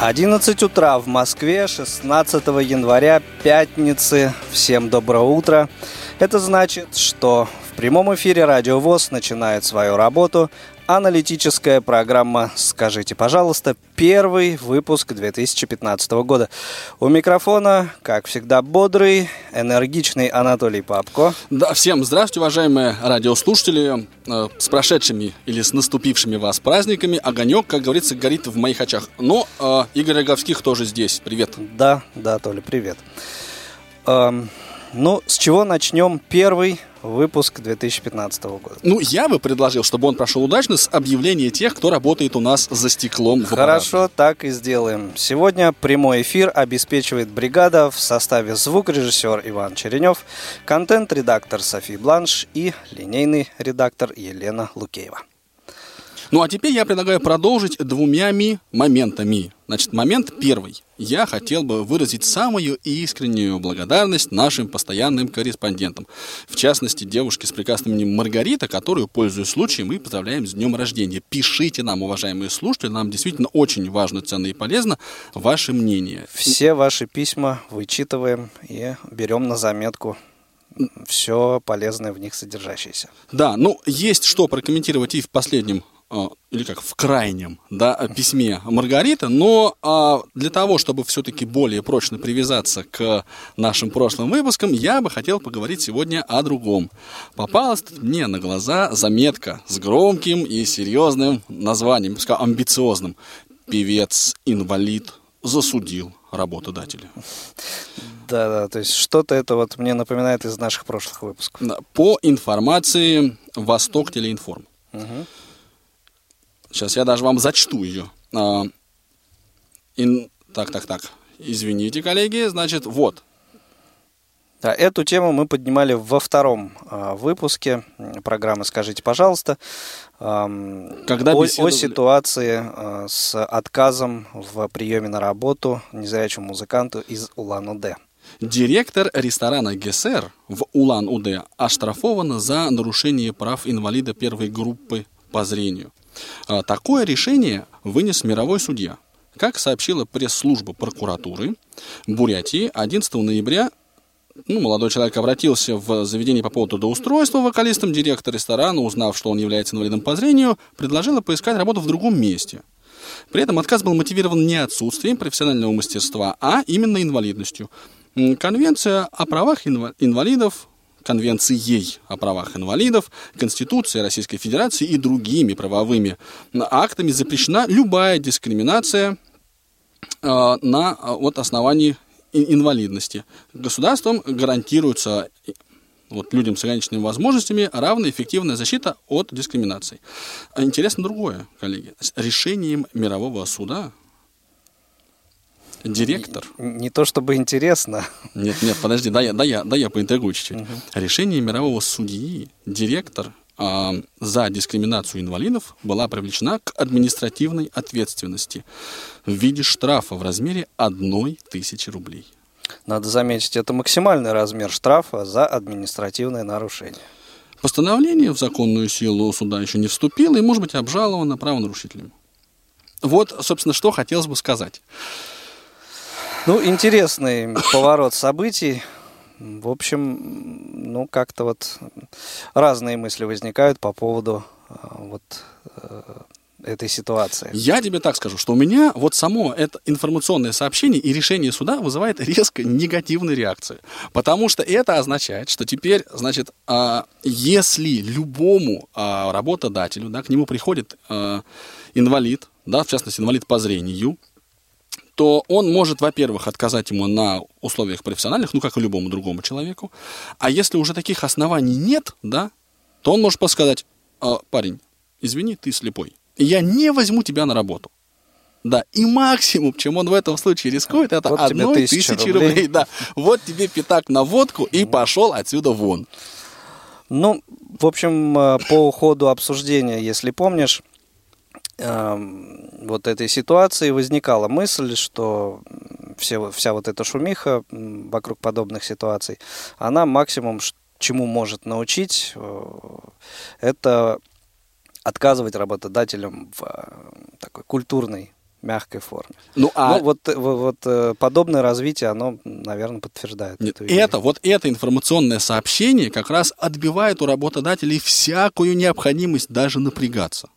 11 утра в Москве, 16 января, пятницы. Всем доброе утро. Это значит, что в прямом эфире Радио ВОЗ начинает свою работу, Аналитическая программа «Скажите, пожалуйста», первый выпуск 2015 года. У микрофона, как всегда, бодрый, энергичный Анатолий Папко. Да, всем здравствуйте, уважаемые радиослушатели. Э, с прошедшими или с наступившими вас праздниками. Огонек, как говорится, горит в моих очах. Но э, Игорь Роговских тоже здесь. Привет. Да, да, Толя, привет. Эм, ну, с чего начнем первый выпуск 2015 года. Ну, я бы предложил, чтобы он прошел удачно с объявления тех, кто работает у нас за стеклом. Хорошо, так и сделаем. Сегодня прямой эфир обеспечивает бригада в составе звукорежиссер Иван Черенев, контент-редактор Софи Бланш и линейный редактор Елена Лукеева. Ну а теперь я предлагаю продолжить двумя моментами. Значит, момент первый. Я хотел бы выразить самую искреннюю благодарность нашим постоянным корреспондентам. В частности, девушке с прекрасным именем Маргарита, которую, пользуясь случаем, мы поздравляем с днем рождения. Пишите нам, уважаемые слушатели, нам действительно очень важно, ценно и полезно ваше мнение. Все ваши письма вычитываем и берем на заметку все полезное в них содержащееся. Да, ну есть что прокомментировать и в последнем или как в крайнем да, письме Маргарита, но а, для того, чтобы все-таки более прочно привязаться к нашим прошлым выпускам, я бы хотел поговорить сегодня о другом. Попалась мне на глаза заметка с громким и серьезным названием, пускай амбициозным. Певец-инвалид засудил работодателя. Да, да, то есть что-то это вот мне напоминает из наших прошлых выпусков. По информации Восток Телеинформ. Угу. Сейчас я даже вам зачту ее. А, ин... Так, так, так. Извините, коллеги. Значит, вот. Да, эту тему мы поднимали во втором а, выпуске программы «Скажите, пожалуйста», а, Когда о, о ситуации а, с отказом в приеме на работу незрячему музыканту из Улан-Удэ. Директор ресторана «Гессер» в Улан-Удэ оштрафован за нарушение прав инвалида первой группы по зрению. А, такое решение вынес мировой судья. Как сообщила пресс-служба прокуратуры Бурятии 11 ноября ну, молодой человек обратился в заведение по поводу доустройства вокалистом, директор ресторана, узнав, что он является инвалидом по зрению, предложила поискать работу в другом месте. При этом отказ был мотивирован не отсутствием профессионального мастерства, а именно инвалидностью. Конвенция о правах инвалидов Конвенцией о правах инвалидов, Конституцией Российской Федерации и другими правовыми актами запрещена любая дискриминация э, на э, вот, основании инвалидности. Государством гарантируется вот, людям с ограниченными возможностями равная эффективная защита от дискриминации. Интересно другое, коллеги. Решением мирового суда Директор. Не, не то чтобы интересно. Нет, нет, подожди, да я, да я, да я поинтригую чуть-чуть. Угу. Решение мирового судьи, директор э, за дискриминацию инвалидов была привлечена к административной ответственности в виде штрафа в размере одной тысячи рублей. Надо заметить, это максимальный размер штрафа за административное нарушение. Постановление в законную силу суда еще не вступило и может быть обжаловано правонарушителем. Вот, собственно, что хотелось бы сказать. Ну, интересный поворот событий. В общем, ну, как-то вот разные мысли возникают по поводу э, вот э, этой ситуации. Я тебе так скажу, что у меня вот само это информационное сообщение и решение суда вызывает резко негативную реакцию. Потому что это означает, что теперь, значит, а, если любому а, работодателю, да, к нему приходит а, инвалид, да, в частности, инвалид по зрению, то он может, во-первых, отказать ему на условиях профессиональных, ну, как и любому другому человеку. А если уже таких оснований нет, да, то он может просто сказать, «А, парень, извини, ты слепой. Я не возьму тебя на работу. Да, и максимум, чем он в этом случае рискует, это Вот одной тысячи рублей. рублей. Да, вот тебе пятак на водку и пошел отсюда вон. Ну, в общем, э, по ходу обсуждения, если помнишь, вот этой ситуации возникала мысль, что все, вся вот эта шумиха вокруг подобных ситуаций, она максимум, чему может научить, э, это отказывать работодателям в э, такой культурной, мягкой форме. Ну, а Ну, вот, э, вот, э, подобное развитие, оно, наверное, подтверждает Нет, эту идею. это, вот это информационное сообщение как раз отбивает у работодателей всякую необходимость даже напрягаться.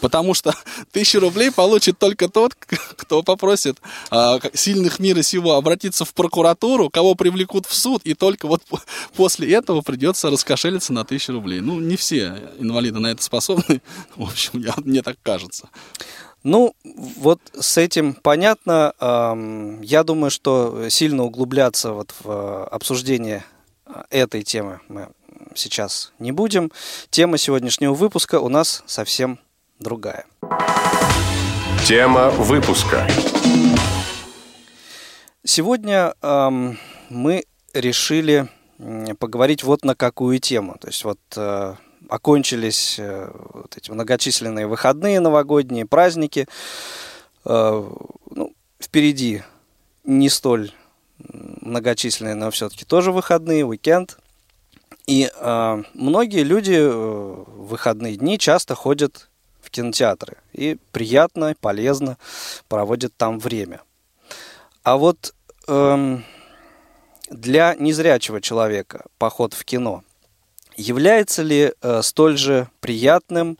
Потому что тысячу рублей получит только тот, кто попросит а, сильных мира сего обратиться в прокуратуру, кого привлекут в суд, и только вот по- после этого придется раскошелиться на тысячу рублей. Ну, не все инвалиды на это способны, в общем, я- мне так кажется. Ну, вот с этим понятно. Я думаю, что сильно углубляться вот в э, обсуждение э, этой темы мы сейчас не будем. Тема сегодняшнего выпуска у нас совсем другая. Тема выпуска. Сегодня мы решили поговорить вот на какую тему. То есть вот э, окончились э, вот эти многочисленные выходные новогодние, праздники. Э, ну, впереди не столь многочисленные, но все-таки тоже выходные, уикенд. И э, многие люди э, в выходные дни часто ходят в кинотеатры. И приятно, полезно проводят там время. А вот эм, для незрячего человека поход в кино является ли э, столь же приятным,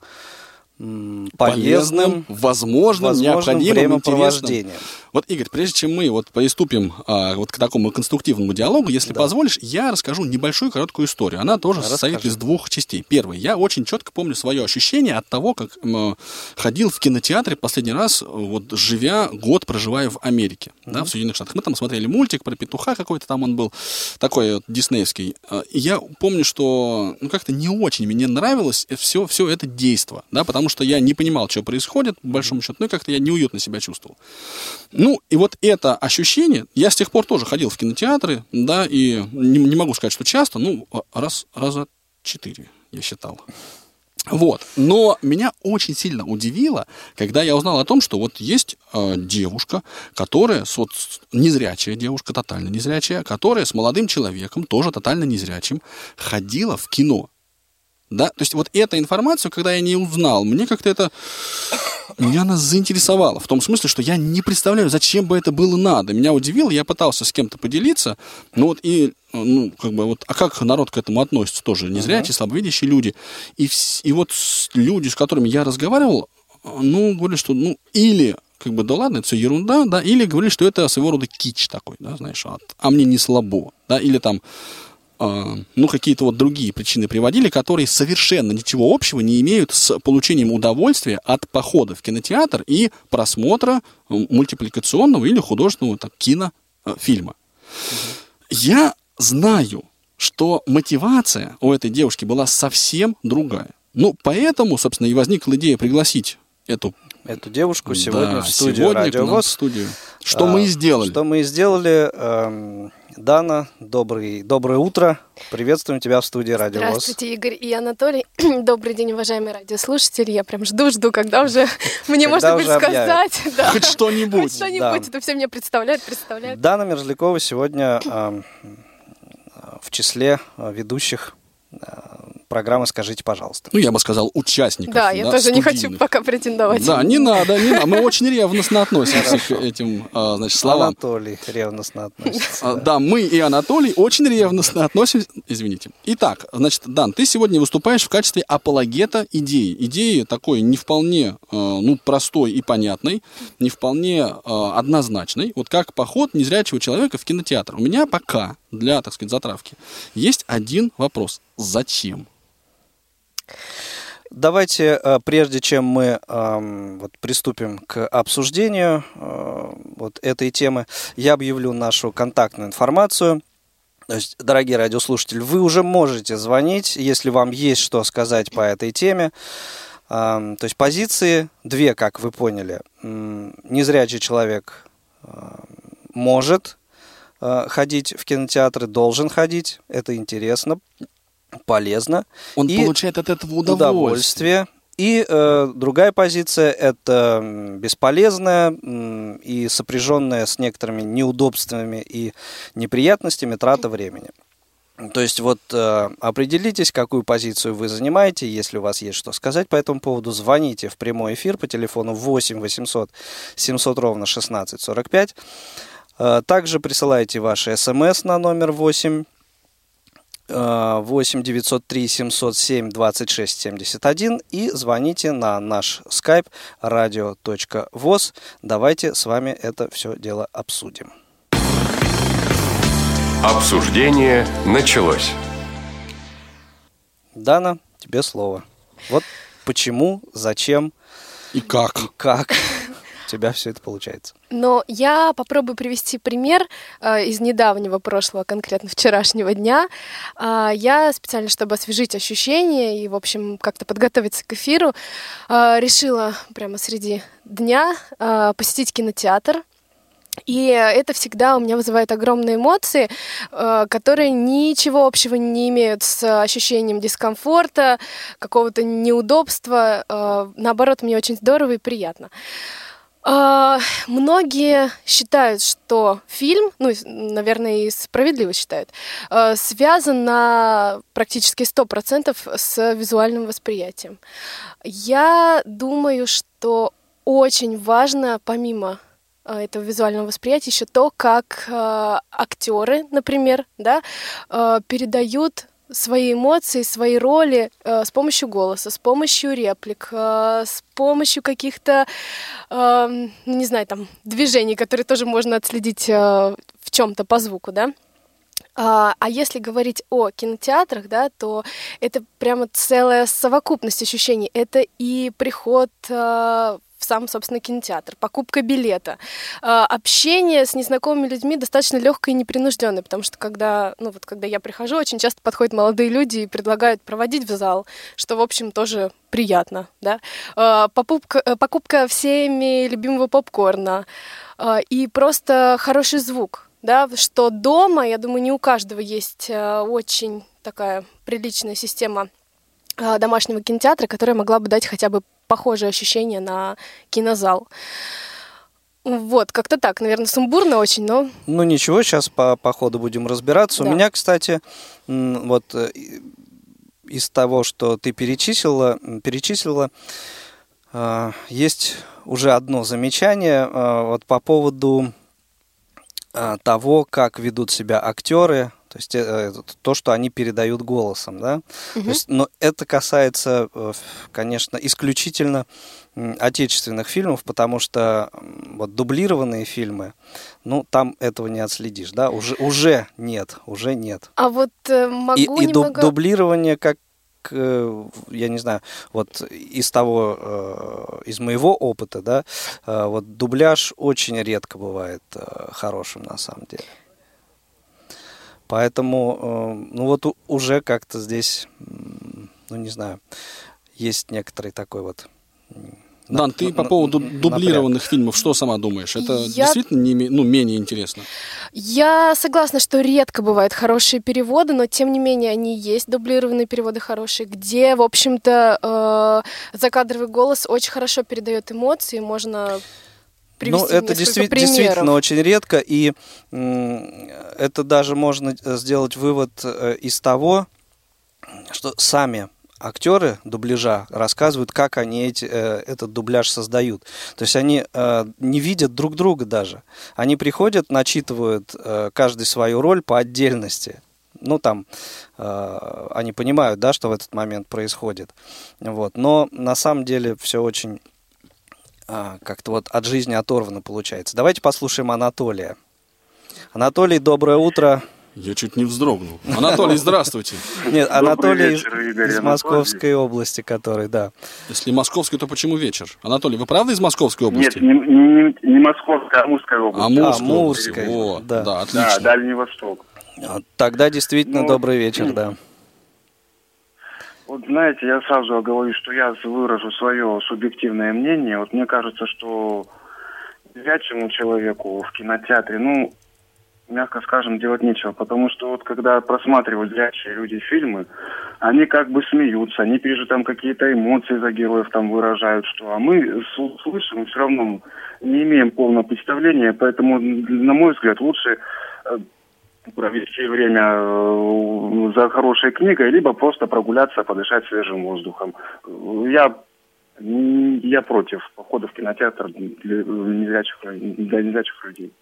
м, полезным, возможным, возможным необходимым, интересным. Вот, Игорь, прежде чем мы вот приступим а, вот к такому конструктивному диалогу, если Да. позволишь, я расскажу небольшую короткую историю. Она тоже состоит Расскажи. из двух частей. Первый. Я очень четко помню свое ощущение от того, как м, ходил в кинотеатре последний раз, э, вот живя год, проживая в Америке, да, в Соединенных Штатах. Мы там смотрели мультик про петуха какой-то там он был, такой вот диснеевский. А, Я помню, что ну, как-то не очень мне нравилось все, все это действо, да, потому что я не понимал, что происходит, по большому счету, ну и как-то я неуютно себя чувствовал. Ну, и вот это ощущение, я с тех пор тоже ходил в кинотеатры, да, и не, не могу сказать, что часто, ну, раз, раза четыре, я считал. Вот. Но меня очень сильно удивило, когда я узнал о том, что вот есть э, девушка, которая, вот, незрячая девушка, тотально незрячая, которая с молодым человеком, тоже тотально незрячим, ходила в кино. Да, то есть вот эту информацию, когда я не узнал, мне как-то это меня она заинтересовала. В том смысле, что я не представляю, зачем бы это было надо. Меня удивило, я пытался с кем-то поделиться. Ну вот и, ну, как бы вот, а как народ к этому относится тоже? Незрячие, слабовидящие люди. И, и вот люди, с которыми я разговаривал, ну, говорили, что, ну, или как бы, да ладно, это все ерунда, да, или говорили, что это своего рода кич такой, да, знаешь, а, а мне не слабо, да, или там, ну, какие-то вот другие причины приводили, которые совершенно ничего общего не имеют с получением удовольствия от похода в кинотеатр и просмотра мультипликационного или художественного так, кинофильма. Я знаю, что мотивация у этой девушки была совсем другая. Ну, поэтому, собственно, и возникла идея пригласить эту Эту девушку сегодня да, в студию сегодня к Радио нам в студию. Что А, мы и сделали. Что мы и сделали. Эм, Дана, добрый, доброе утро. Приветствуем тебя в студии Радио ВОЗ. Здравствуйте, Игорь и Анатолий. Добрый день, уважаемые радиослушатели. Я прям жду-жду, когда уже мне можно будет сказать. Да. Хоть что-нибудь. Хоть что-нибудь. Это все меня представляют, представляют. Дана Мерзлякова сегодня эм, в числе э, ведущих э, программы «Скажите, пожалуйста». Ну, я бы сказал, участников. Да, я тоже не хочу студийных. пока претендовать. Да, не надо, не надо. Мы очень ревностно относимся к этим а, значит, словам. Анатолий ревностно относится. А, Да, мы и Анатолий очень ревностно относимся. Извините. Итак, значит, Дан, ты сегодня выступаешь в качестве апологета идеи. Идеи такой не вполне, э, ну, простой и понятной, не вполне однозначной. Вот как поход незрячего человека в кинотеатр. У меня пока для, так сказать, затравки есть один вопрос. Зачем? Давайте, э, прежде чем мы вот, приступим к обсуждению э, вот этой темы, я объявлю нашу контактную информацию. То есть, дорогие радиослушатели, вы уже можете звонить, если вам есть что сказать по этой теме. То есть позиции две, как вы поняли. Незрячий человек может ходить в кинотеатры, должен ходить, это интересно, полезно. Он и получает от этого удовольствие. удовольствие. И э, другая позиция это бесполезная и сопряженная с некоторыми неудобствами и неприятностями трата времени. То есть вот э, определитесь, какую позицию вы занимаете. Если у вас есть что сказать по этому поводу, звоните в прямой эфир по телефону 8 800 700 ровно 16 45. Э, также присылайте ваши смс на номер 8 8 903 707 26 71 и звоните на наш skype radio.voz. Давайте с вами это все дело обсудим. Обсуждение началось. Дана, тебе слово. Вот почему, зачем и как. И как тебя все это получается. Но я попробую привести пример э, из недавнего прошлого, конкретно вчерашнего дня. Э, я специально, чтобы освежить ощущения и, в общем, как-то подготовиться к эфиру, э, решила прямо среди дня э, посетить кинотеатр. И это всегда у меня вызывает огромные эмоции, э, которые ничего общего не имеют с ощущением дискомфорта, какого-то неудобства. Э, наоборот, мне очень здорово и приятно. А, многие считают, что фильм, ну, наверное, и справедливо считают, а, связан на практически 100% с визуальным восприятием. Я думаю, что очень важно, помимо а, этого визуального восприятия, еще то, как актеры, например, да, передают свои эмоции, свои роли э, с помощью голоса, с помощью реплик, э, с помощью каких-то, э, не знаю, там, движений, которые тоже можно отследить э, в чем-то по звуку, да. А, а если говорить о кинотеатрах, да, то это прямо целая совокупность ощущений. Это и приход э, сам, собственно, кинотеатр, покупка билета, а, общение с незнакомыми людьми достаточно легкое и непринужденное, потому что когда, ну вот, когда я прихожу, очень часто подходят молодые люди и предлагают проводить в зал, что, в общем, тоже приятно, да. А, покупка, э, покупка всеми любимого попкорна а, и просто хороший звук, да, что дома, я думаю, не у каждого есть очень такая приличная система домашнего кинотеатра, которая могла бы дать хотя бы похожее ощущение на кинозал. Вот, как-то так, наверное, сумбурно очень, но... Ну ничего, сейчас по, по ходу будем разбираться. Да. У меня, кстати, вот э, из того, что ты перечислила, перечислила, э, есть уже одно замечание э, вот по поводу того, как ведут себя актеры то есть э, то, что они передают голосом, да. Угу. То есть, но это касается, э, конечно, исключительно отечественных фильмов, потому что вот дублированные фильмы, ну там этого не отследишь, да, уже уже нет, уже нет. А вот э, могу и, немного... и дублирование как я не знаю, вот из того, из моего опыта, да, вот дубляж очень редко бывает хорошим на самом деле. Поэтому, э, ну вот уже как-то здесь, ну не знаю, есть некоторый такой вот Дан, ты по поводу дублированных напряг. фильмов что сама думаешь? Это я... действительно не, ну, менее интересно? Я согласна, что редко бывают хорошие переводы, но тем не менее они есть, дублированные переводы хорошие, где, в общем-то, э, закадровый голос очень хорошо передает эмоции, можно ну, это действи- действительно очень редко, и это даже можно э, сделать вывод э, из того, что сами актеры дубляжа рассказывают, как они эти, э, этот дубляж создают. То есть они не видят друг друга даже. Они приходят, начитывают каждый свою роль по отдельности. Ну, там, они понимают, да, что в этот момент происходит. Вот. Но на самом деле все очень а, как-то вот от жизни оторвано получается. Давайте послушаем Анатолия. Анатолий, доброе утро. Я чуть не вздрогнул. Анатолий, здравствуйте. Нет, Анатолий вечер, Игорь, из Московской Анатолий. области, который, да. Если московский, то почему вечер? Анатолий, вы правда из Московской области? Нет, не, не, не Московская, а Амурская область. Амурская, а, Амурская. Вот, да. да, отлично. Да, Дальний Восток. Тогда действительно ну, добрый вечер, да. Вот знаете, я сразу говорю, что я выражу свое субъективное мнение. Вот мне кажется, что зрячему человеку в кинотеатре, ну, мягко скажем, делать нечего. Потому что вот когда просматривают зрячие люди фильмы, они как бы смеются, они пишут там какие-то эмоции за героев там выражают, что, а мы слышим и все равно не имеем полного представления, поэтому, на мой взгляд, лучше э, провести время э, за хорошей книгой, либо просто прогуляться, подышать свежим воздухом. Я я против похода в кинотеатр для незрячих, для незрячих людей.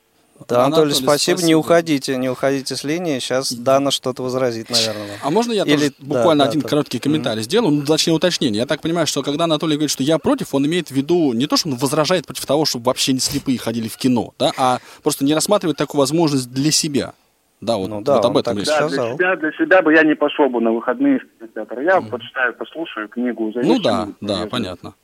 Да, Анатолий, Анатолий спасибо. спасибо. Не уходите, не уходите с линии. Сейчас Дана что-то возразит, наверное. А можно я Или... тоже буквально да, один да, короткий да. комментарий mm-hmm. сделаю, ну, точнее уточнение. Я так понимаю, что когда Анатолий говорит, что я против, он имеет в виду не то, что он возражает против того, чтобы вообще не слепые ходили в кино, да, а просто не рассматривает такую возможность для себя. Да, вот, ну, да, вот об этом речь. Да, для себя, для себя бы я не пошел бы на выходные в кинотеатр. Я mm-hmm. почитаю, послушаю книгу. Ну да, да, понятно.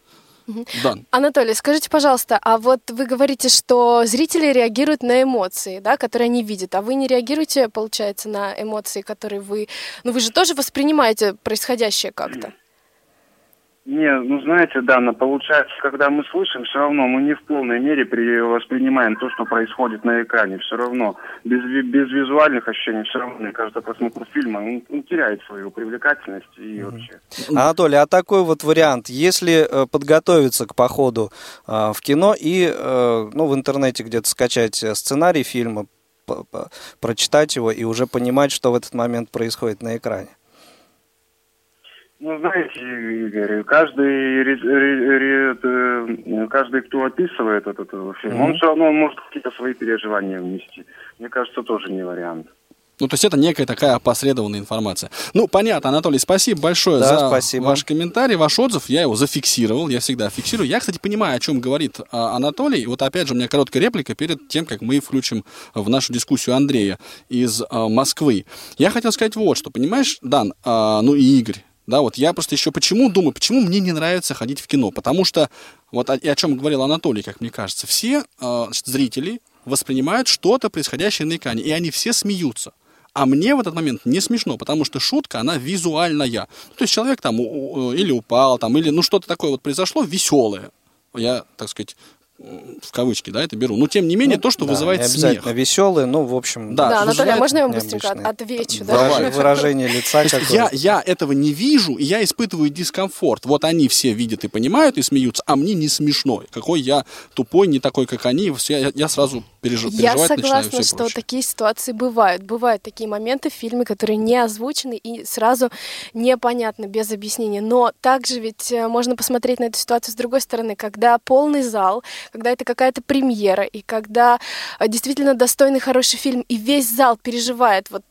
Да. Анатолий, скажите, пожалуйста, а вот вы говорите, что зрители реагируют на эмоции, да, которые они видят, а вы не реагируете, получается, на эмоции, которые вы... Ну, вы же тоже воспринимаете происходящее как-то. Не, ну знаете, да, но получается, когда мы слышим, все равно мы не в полной мере при, воспринимаем то, что происходит на экране. Все равно без, без визуальных ощущений, все равно, мне кажется, просмотр фильма он, он теряет свою привлекательность и вообще. Анатолий, а такой вот вариант, если э, подготовиться к походу э, в кино и э, ну, в интернете где-то скачать сценарий фильма, прочитать его и уже понимать, что в этот момент происходит на экране? Ну, знаете, Игорь, каждый, каждый кто описывает этот, этот фильм, mm-hmm. он все равно может какие-то свои переживания внести. Мне кажется, тоже не вариант. Ну, то есть это некая такая опосредованная информация. Ну, понятно, Анатолий, спасибо большое да, за спасибо. ваш комментарий, ваш отзыв. Я его зафиксировал, я всегда фиксирую. Я, кстати, понимаю, о чем говорит а, Анатолий. Вот опять же, у меня короткая реплика перед тем, как мы включим в нашу дискуссию Андрея из а, Москвы. Я хотел сказать вот что, понимаешь, Дан, а, ну и Игорь, да, вот я просто еще почему думаю, почему мне не нравится ходить в кино? Потому что, вот о, и о чем говорил Анатолий, как мне кажется, все э, зрители воспринимают что-то происходящее на экране, и они все смеются. А мне в этот момент не смешно, потому что шутка, она визуальная. То есть человек там или упал, там, или ну что-то такое вот произошло веселое. Я, так сказать, в кавычки, да, это беру. Но тем не менее, ну, то, что да, вызывает смех. веселые, ну, в общем... Да, да Анатолий, а можно я вам быстренько отвечу? Да? Выражение лица я, я этого не вижу, и я испытываю дискомфорт. Вот они все видят и понимают, и смеются, а мне не смешно. Какой я тупой, не такой, как они. Я, я сразу пережив, я переживать начинаю. Я согласна, что прочее. такие ситуации бывают. Бывают такие моменты в фильме, которые не озвучены и сразу непонятно, без объяснения. Но также ведь э, можно посмотреть на эту ситуацию с другой стороны, когда полный зал, когда это какая-то премьера, и когда э, действительно достойный хороший фильм, и весь зал переживает вот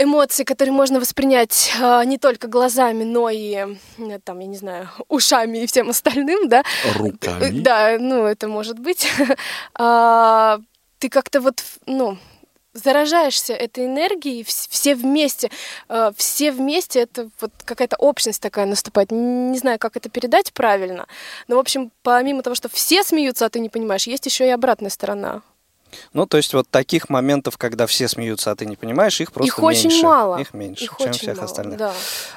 э, эмоции, которые можно воспринять э, не только глазами, но и, э, там, я не знаю, ушами и всем остальным, да? Руками? Да, ну, это может быть. а, ты как-то вот, ну, заражаешься этой энергией, все вместе, э, все вместе, это вот какая-то общность такая наступает. Не знаю, как это передать правильно, но, в общем, помимо того, что все смеются, а ты не понимаешь, есть еще и обратная сторона. Ну, то есть вот таких моментов, когда все смеются, а ты не понимаешь, их просто их меньше. Их очень мало. Их меньше, их чем всех мало, остальных. Да.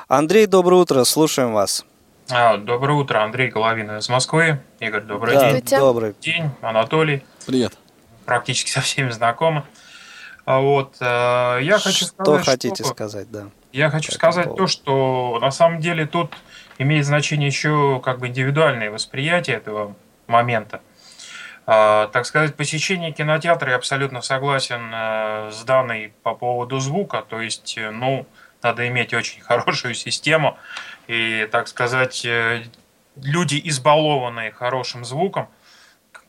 Андрей, доброе утро, слушаем вас. А, доброе утро, Андрей Головин из Москвы. Игорь, добрый да, день. Добрый день, Анатолий. Привет. Практически со всеми знакомы. А вот, э, я хочу что сказать... Что хотите сказать, да. Я хочу сказать поводу. то, что на самом деле тут имеет значение еще как бы индивидуальное восприятие этого момента. Так сказать, посещение кинотеатра я абсолютно согласен э, с данной по поводу звука. То есть, э, ну, надо иметь очень хорошую систему. И, так сказать, э, люди, избалованные хорошим звуком,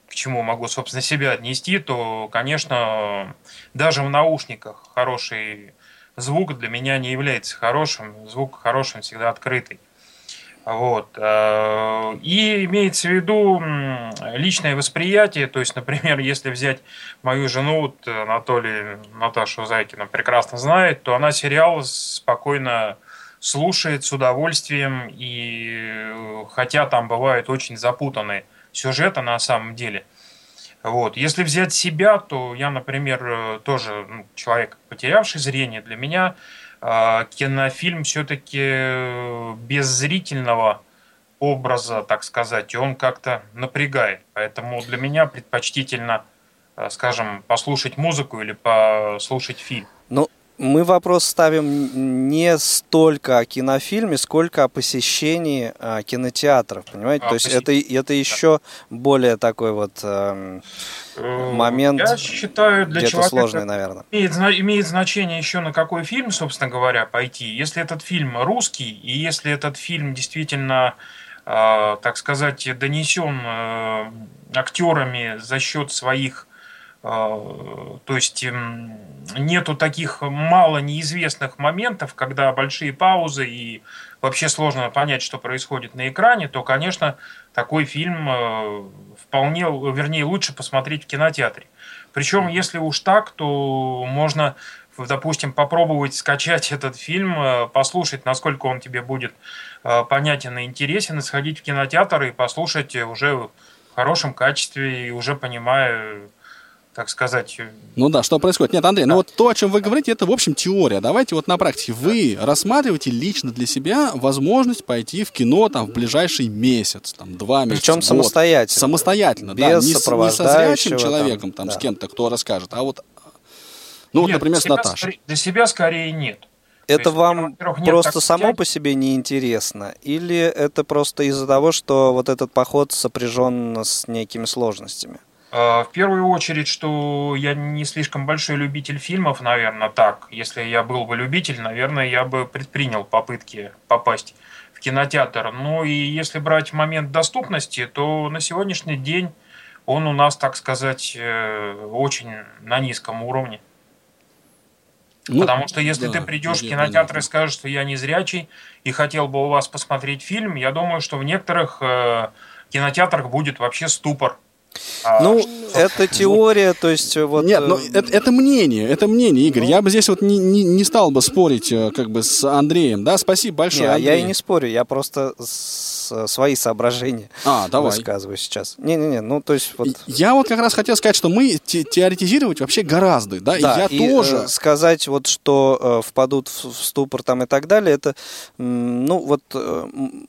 к чему могу, собственно, себя отнести, то, конечно, даже в наушниках хороший звук для меня не является хорошим. Звук хорошим всегда открытый. Вот. Э, и имеется в виду личное восприятие, то есть, например, если взять мою жену, вот Анатолий, Наташу Зайкина прекрасно знает, то она сериал спокойно слушает с удовольствием, и хотя там бывают очень запутанные сюжета на самом деле. Вот. Если взять себя, то я, например, э, тоже ну, человек, потерявший зрение. Для меня кинофильм все-таки без зрительного образа, так сказать, он как-то напрягает. Поэтому для меня предпочтительно, э, скажем, послушать музыку или послушать фильм. Ну, мы вопрос ставим не столько о кинофильме, сколько о посещении а, кинотеатров, понимаете? А, То есть это, это еще более такой вот э, момент. Я считаю, для человека сложный, наверное. Имеет, имеет значение еще на какой фильм, собственно говоря, пойти. Если этот фильм русский, и если этот фильм действительно, э, так сказать, донесен э, актерами за счет своих то есть эм, нету таких мало неизвестных моментов, когда большие паузы и вообще сложно понять, что происходит на экране, то, конечно, такой фильм э, вполне, вернее, лучше посмотреть в кинотеатре. Причем, если уж так, то можно, допустим, попробовать скачать этот фильм, э, послушать, насколько он тебе будет э, понятен и интересен, и сходить в кинотеатр и послушать уже в хорошем качестве, и уже понимая, так сказать... Э, ну да, что происходит. Нет, Андрей, ну да. ну вот то, о чем вы говорите, это, в общем, теория. Давайте вот на практике. Вы да. рассматриваете лично для себя возможность пойти в кино там в ближайший месяц, там, два месяца, Причем самостоятельно. Самостоятельно, Без да. Не, не со зрячим человеком, там, там да. с кем-то, кто расскажет, а вот, ну, нет, вот, например, с Наташей. Для себя скорее нет. Это есть, вам просто само по себе неинтересно? Или это просто из-за того, что вот этот поход сопряжен с некими сложностями? А, в первую очередь, что я не слишком большой любитель фильмов, наверное, так. Если я был бы любитель, наверное, я бы предпринял попытки попасть в кинотеатр. Ну и если брать момент доступности, то на сегодняшний день он у нас, так сказать, э, очень на низком уровне. Ну, Потому что если да, ты придешь в кинотеатр и скажешь, что я не зрячий и хотел бы у вас посмотреть фильм, я думаю, что в некоторых э, кинотеатрах будет вообще ступор. А, ну, что? это теория, то есть э, вот... Нет, но э, это, это мнение, это мнение, Игорь. Ну, я бы здесь вот не, не, не стал бы спорить э, как бы с Андреем, да? Спасибо большое, не, а я и не спорю, я просто с, свои соображения а, давай. высказываю сейчас. Не-не-не, ну то есть вот... Я вот как раз хотел сказать, что мы те теоретизировать вообще гораздо, да? Да, и я и, тоже... Э, сказать вот, что э, впадут в, в ступор там и так далее, это, ну вот, э,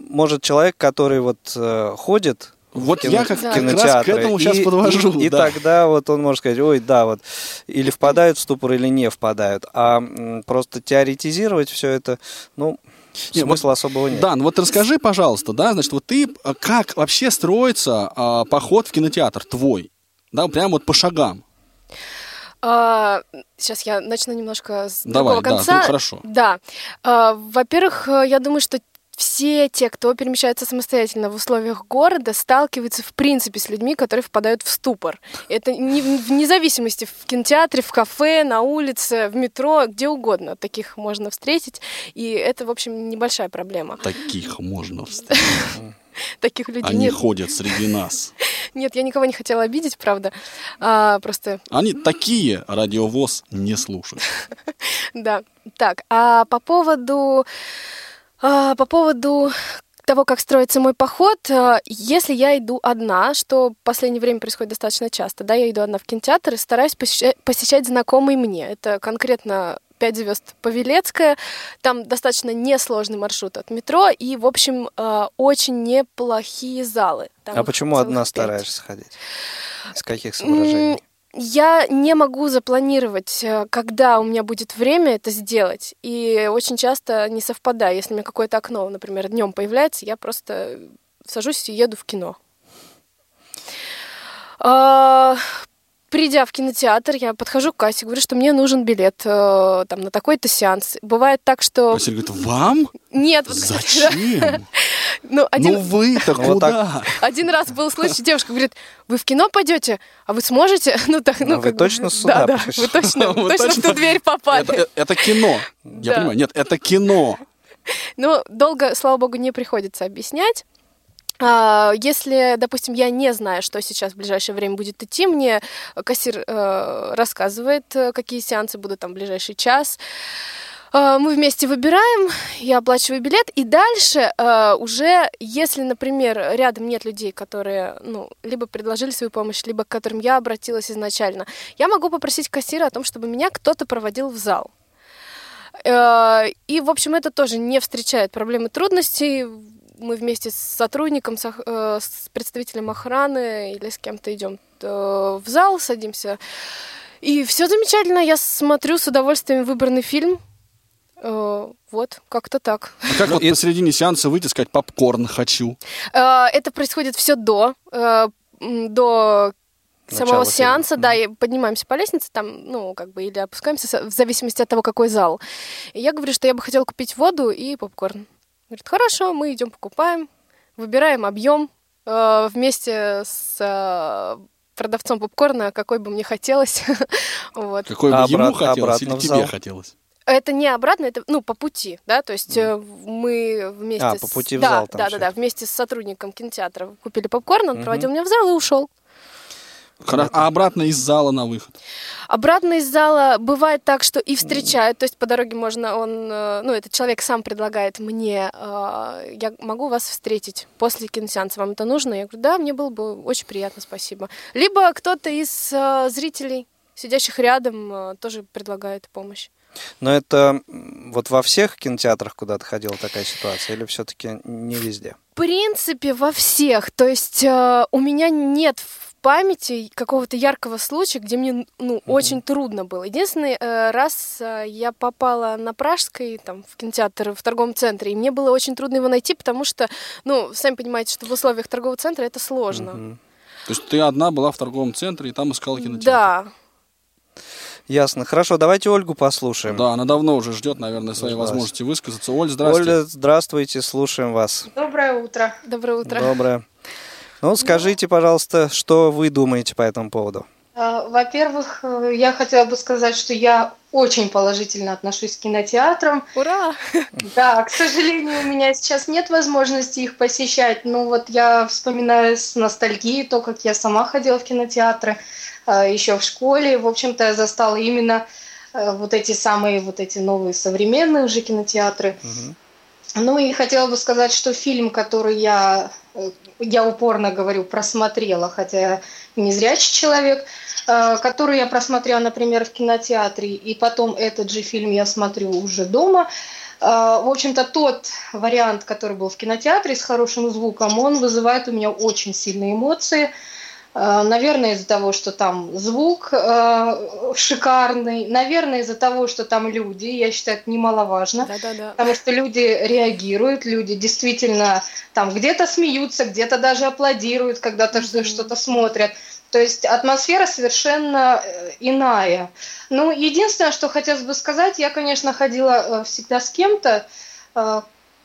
может человек, который вот э, ходит вот кино, я как, да. как раз к этому сейчас и, подвожу. И, да. и тогда вот он может сказать, ой, да, вот или впадают в ступор, или не впадают. А просто теоретизировать все это, ну, нет, смысла вот, особого нет. Да, ну вот расскажи, пожалуйста, да, значит, вот ты, а, как вообще строится а, поход в кинотеатр твой? Да, прямо вот по шагам. А, сейчас я начну немножко с Давай, другого конца. Да, ну, хорошо. Да. А, во-первых, э, я думаю, что все те, кто перемещается самостоятельно в условиях города, сталкиваются в принципе с людьми, которые впадают в ступор. Это не, вне зависимости в кинотеатре, в кафе, на улице, в метро, где угодно. Таких можно встретить. И это, в общем, небольшая проблема. Таких можно встретить. Таких людей Они нет. ходят среди нас. Нет, я никого не хотела обидеть, правда. А, просто... Они такие радиовоз не слушают. Да. Так, а по поводу по поводу того, как строится мой поход, а, если я иду одна, что в последнее время происходит достаточно часто, да, я иду одна в кинотеатр и стараюсь посещать, посещать знакомые мне. Это конкретно 5 звезд Павелецкая. Там достаточно несложный маршрут от метро и, в общем, а, очень неплохие залы. Там а почему одна 5. стараешься ходить? С каких соображений? Я не могу запланировать, э, когда у меня будет время это сделать. И очень часто не совпадаю. Если у меня какое-то окно, например, днем появляется, я просто сажусь и еду в кино. А, придя в кинотеатр, я подхожу к кассе, говорю, что мне нужен билет э, там на такой-то сеанс. Бывает так, что... Василий говорит, вам? Нет. Зачем? Ну, один... ну вы-то куда? Один раз был случай, девушка говорит, вы в кино пойдете, а вы сможете? Ну, так, ну, ну вы точно сюда Да, да, вы точно, вы точно в ту дверь попали. Это кино. Я понимаю, нет, это кино. Ну, долго, слава богу, не приходится объяснять. А, если, допустим, я не знаю, что сейчас в ближайшее время будет идти, мне кассир э, рассказывает, э, какие сеансы будут там в ближайший час. Э, мы вместе выбираем, я оплачиваю билет, и дальше э, уже, если, например, рядом нет людей, которые, ну, либо предложили свою помощь, либо к которым я обратилась изначально, я могу попросить кассира о том, чтобы меня кто-то проводил в зал. Э, и, в общем, это тоже не встречает проблемы трудностей. Мы вместе с сотрудником, с представителем охраны или с кем-то идем в зал, садимся. И все замечательно. Я смотрю с удовольствием выбранный фильм. Вот, как-то так. А как ну, вот и... посередине сеанса выйти сказать «попкорн хочу»? Это происходит все до, до самого сеанса, фильма. да, и поднимаемся по лестнице, там, ну, как бы, или опускаемся, в зависимости от того, какой зал. И я говорю, что я бы хотела купить воду и попкорн. Говорит, хорошо, мы идем покупаем, выбираем объем э, вместе с э, продавцом попкорна, какой бы мне хотелось. вот. Какой бы а ему хотелось или тебе хотелось? Это не обратно, это ну по пути, да, то есть mm. мы вместе. А по пути с... в зал да, там. Да, да, да, вместе с сотрудником кинотеатра купили попкорн, он mm-hmm. проводил меня в зал и ушел. А обратно из зала на выход? Обратно из зала бывает так, что и встречают, то есть по дороге можно, он, э, ну, этот человек сам предлагает мне, э, я могу вас встретить после киносеанса, вам это нужно? Я говорю, да, мне было бы очень приятно, спасибо. Либо кто-то из э, зрителей, сидящих рядом, тоже предлагает помощь. Но это вот во всех кинотеатрах, куда ты ходила, такая ситуация, или все-таки не везде? В принципе, во всех. То есть э, у меня нет в памяти какого-то яркого случая, где мне ну, mm-hmm. очень трудно было. Единственный э, раз э, я попала на Пражской, там, в кинотеатр в торговом центре, и мне было очень трудно его найти, потому что, ну, сами понимаете, что в условиях торгового центра это сложно. Mm-hmm. То есть ты одна была в торговом центре и там искала кинотеатр? Да. Ясно. Хорошо, давайте Ольгу послушаем. Да, она давно уже ждет, наверное, своей возможности высказаться. Оль, здравствуйте. Оля, здравствуйте, слушаем вас. Доброе утро. Доброе утро. Доброе. Ну, скажите, пожалуйста, что вы думаете по этому поводу? А, во-первых, э, я хотела бы сказать, что я очень положительно отношусь к кинотеатрам. Ура! Да, к сожалению, у меня сейчас нет возможности их посещать, но вот я вспоминаю с ностальгией то, как я сама ходила в кинотеатры. Э, еще в школе. В общем-то, я застала именно э, вот эти самые вот эти новые современные уже кинотеатры. Угу. Ну и хотела бы сказать, что фильм, который я, э, я упорно говорю, просмотрела, хотя я не зрячий человек, который я просмотрела, например, в кинотеатре, и потом этот же фильм я смотрю уже дома. В общем-то, тот вариант, который был в кинотеатре с хорошим звуком, он вызывает у меня очень сильные эмоции. Э, наверное, из-за того, что там звук э, шикарный. Наверное, из-за того, что там люди. Я считаю, это немаловажно. Да, да, да. Потому что люди реагируют, люди действительно там где-то смеются, где-то даже аплодируют, когда-то mm-hmm. что-то смотрят. То есть атмосфера совершенно э, иная. Ну, единственное, что хотелось бы сказать, я, конечно, ходила э, всегда с кем-то,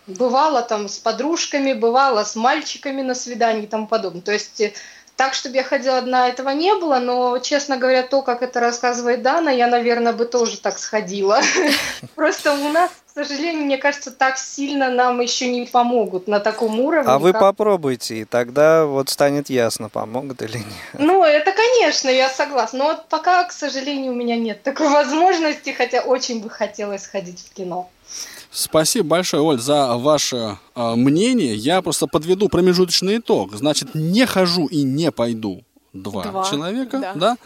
бывала там с подружками, бывала с мальчиками на свидании и тому подобное. То есть так, чтобы я ходила одна, этого не было, но, честно говоря, то, как это рассказывает Дана, я, наверное, бы тоже так сходила. Просто у нас, к сожалению, мне кажется, так сильно нам еще не помогут на таком уровне. А вы попробуйте, и тогда вот станет ясно, помогут или нет. Ну, это, конечно, я согласна. Но вот пока, к сожалению, у меня нет такой возможности, хотя очень бы хотелось ходить в кино. Спасибо большое, Оль, за ваше э, мнение. Я просто подведу промежуточный итог. Значит, не хожу и не пойду. Два, Два. человека, да. да?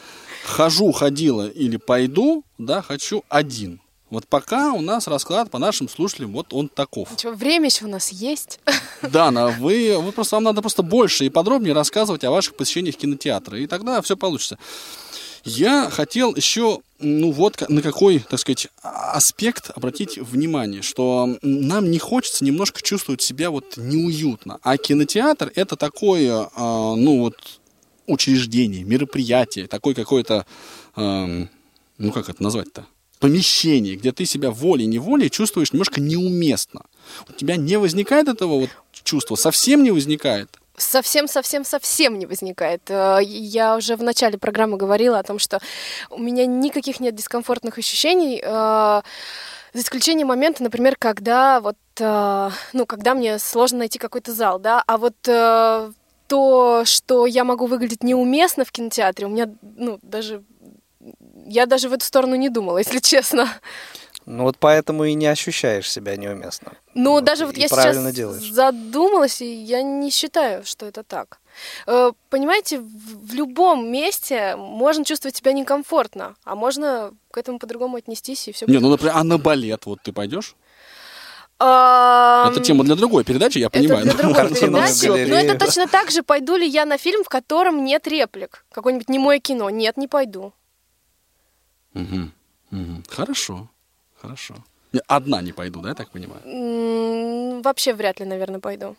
Хожу, ходила или пойду, да, хочу один. Вот пока у нас расклад по нашим слушателям, вот он таков. Что, время еще у нас есть. Да, но вы, вы просто, вам надо просто больше и подробнее рассказывать о ваших посещениях кинотеатра, и тогда все получится. Я хотел еще, ну вот на какой, так сказать, аспект обратить внимание, что нам не хочется немножко чувствовать себя вот неуютно. А кинотеатр это такое, а, ну вот, учреждение, мероприятие, такой какое-то, ну как это назвать-то? помещение, где ты себя волей-неволей чувствуешь немножко неуместно. У тебя не возникает этого вот чувства, совсем не возникает совсем-совсем-совсем не возникает. Э, я уже в начале программы говорила о том, что у меня никаких нет дискомфортных ощущений, э, за исключением момента, например, когда вот, э, ну, когда мне сложно найти какой-то зал, да, а вот то, что я могу выглядеть неуместно в кинотеатре, у меня, ну, даже я даже в эту сторону не думала, если честно. Ну вот поэтому и не ощущаешь себя неуместно. Ну вот, даже вот я сейчас делаешь. задумалась, и я не считаю, что это так. Э, понимаете, в, любом месте можно чувствовать себя некомфортно, а можно к этому по-другому отнестись и все. Не, ну, например, а на балет вот ты пойдешь? Это тема для другой передачи, я Это понимаю. для но- другой передачи. Но галерее. это точно так же, пойду ли я на фильм, в котором нет реплик. Какое-нибудь немое кино. Нет, не пойду. Хорошо, хорошо. Одна не пойду, да, я так понимаю? Вообще вряд ли, наверное, пойду.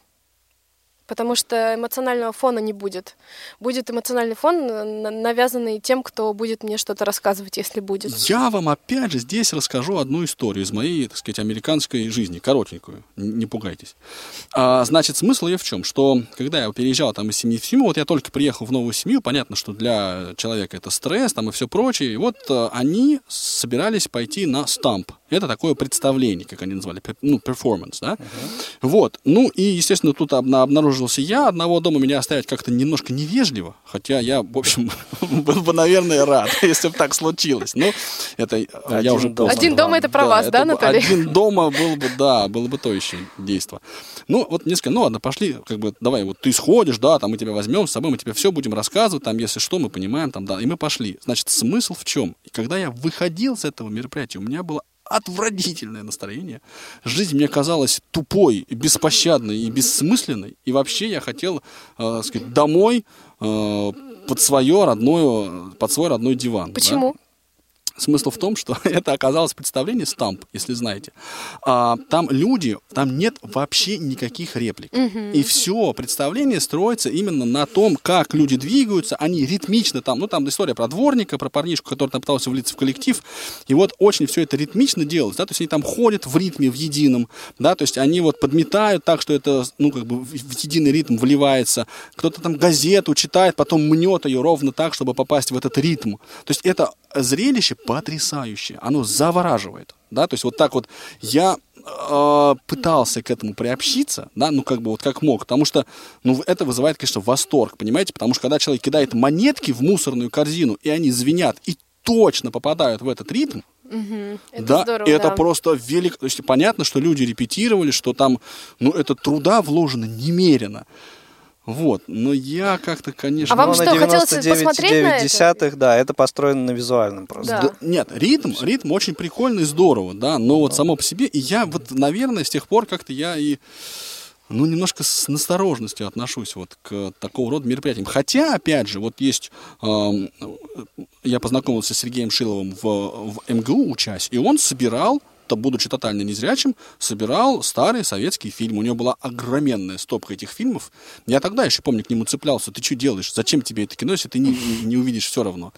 Потому что эмоционального фона не будет. Будет эмоциональный фон, э, на- навязанный тем, кто будет мне что-то рассказывать, если будет. Я вам опять же здесь расскажу одну историю из моей, так сказать, американской жизни, коротенькую, не пугайтесь. А, значит, смысл ее в чем? Что когда я переезжал там из семьи в семью, вот я только приехал в новую семью, понятно, что для человека это стресс там и все прочее, и вот э, они собирались пойти на стамп. Это такое представление, как они называли, ну, performance, да? Вот, ну и, естественно, тут обна- обнаружился я, одного дома меня оставить как-то немножко невежливо, хотя я, в общем, был бы, наверное, рад, если бы так случилось. Ну, это э, я уже дома. Один дома это про вас, да, Наталья? Один дома был бы, да, было бы то еще действо. Ну, вот мне сказали, ну ладно, пошли, как бы, давай, вот ты сходишь, да, там мы тебя возьмем с собой, мы тебе все будем рассказывать, там, если что, мы понимаем, там, да, и мы пошли. Значит, смысл в чем? И когда я выходил с этого мероприятия, у меня было отвратительное настроение. Жизнь мне казалась тупой, беспощадной и бессмысленной. И вообще я хотел, э, сказать, домой э, под свое родное, под свой родной диван. да. Смысл в том, что это оказалось представление стамп, если знаете. А, там люди, там нет вообще никаких реплик. И все представление строится именно на том, как люди двигаются, они ритмично там, ну там история про дворника, про парнишку, который там пытался влиться в коллектив, и вот очень все это ритмично делалось, да, то есть они там ходят в ритме, в едином, да, то есть они вот подметают так, что это, ну как бы в единый ритм вливается, кто-то там газету читает, потом мнет ее ровно так, чтобы попасть в этот ритм. То есть это зрелище потрясающее, оно завораживает, да, то есть вот так вот я э, пытался к этому приобщиться, да, ну как бы вот как мог, потому что, ну это вызывает, конечно, восторг, понимаете, потому что когда человек кидает монетки в мусорную корзину и они звенят и точно попадают в этот ритм, Мгм. Это да, здорово, и это да. просто велик. То есть понятно, что люди репетировали, что там, ну, это труда вложено немерено. Вот, но я как-то, конечно... А вам Ну, что, на хотелось посмотреть на это? 99,9, да, это построено на визуальном просто. Да. Да, нет, ритм, ритм очень прикольный, здорово, да, но вот само по себе, и я вот, наверное, с тех пор как-то я и, ну, немножко с настороженностью отношусь вот к такого рода мероприятиям. Хотя, опять же, вот есть, эм, я познакомился с Сергеем Шиловым в, в МГУ учась, и он собирал то, будучи тотально незрячим, собирал старые советские фильмы. У него была огроменная стопка этих фильмов. Я тогда еще, помню, к нему цеплялся. Ты что делаешь? Зачем тебе это кино, если ты не, не увидишь все равно?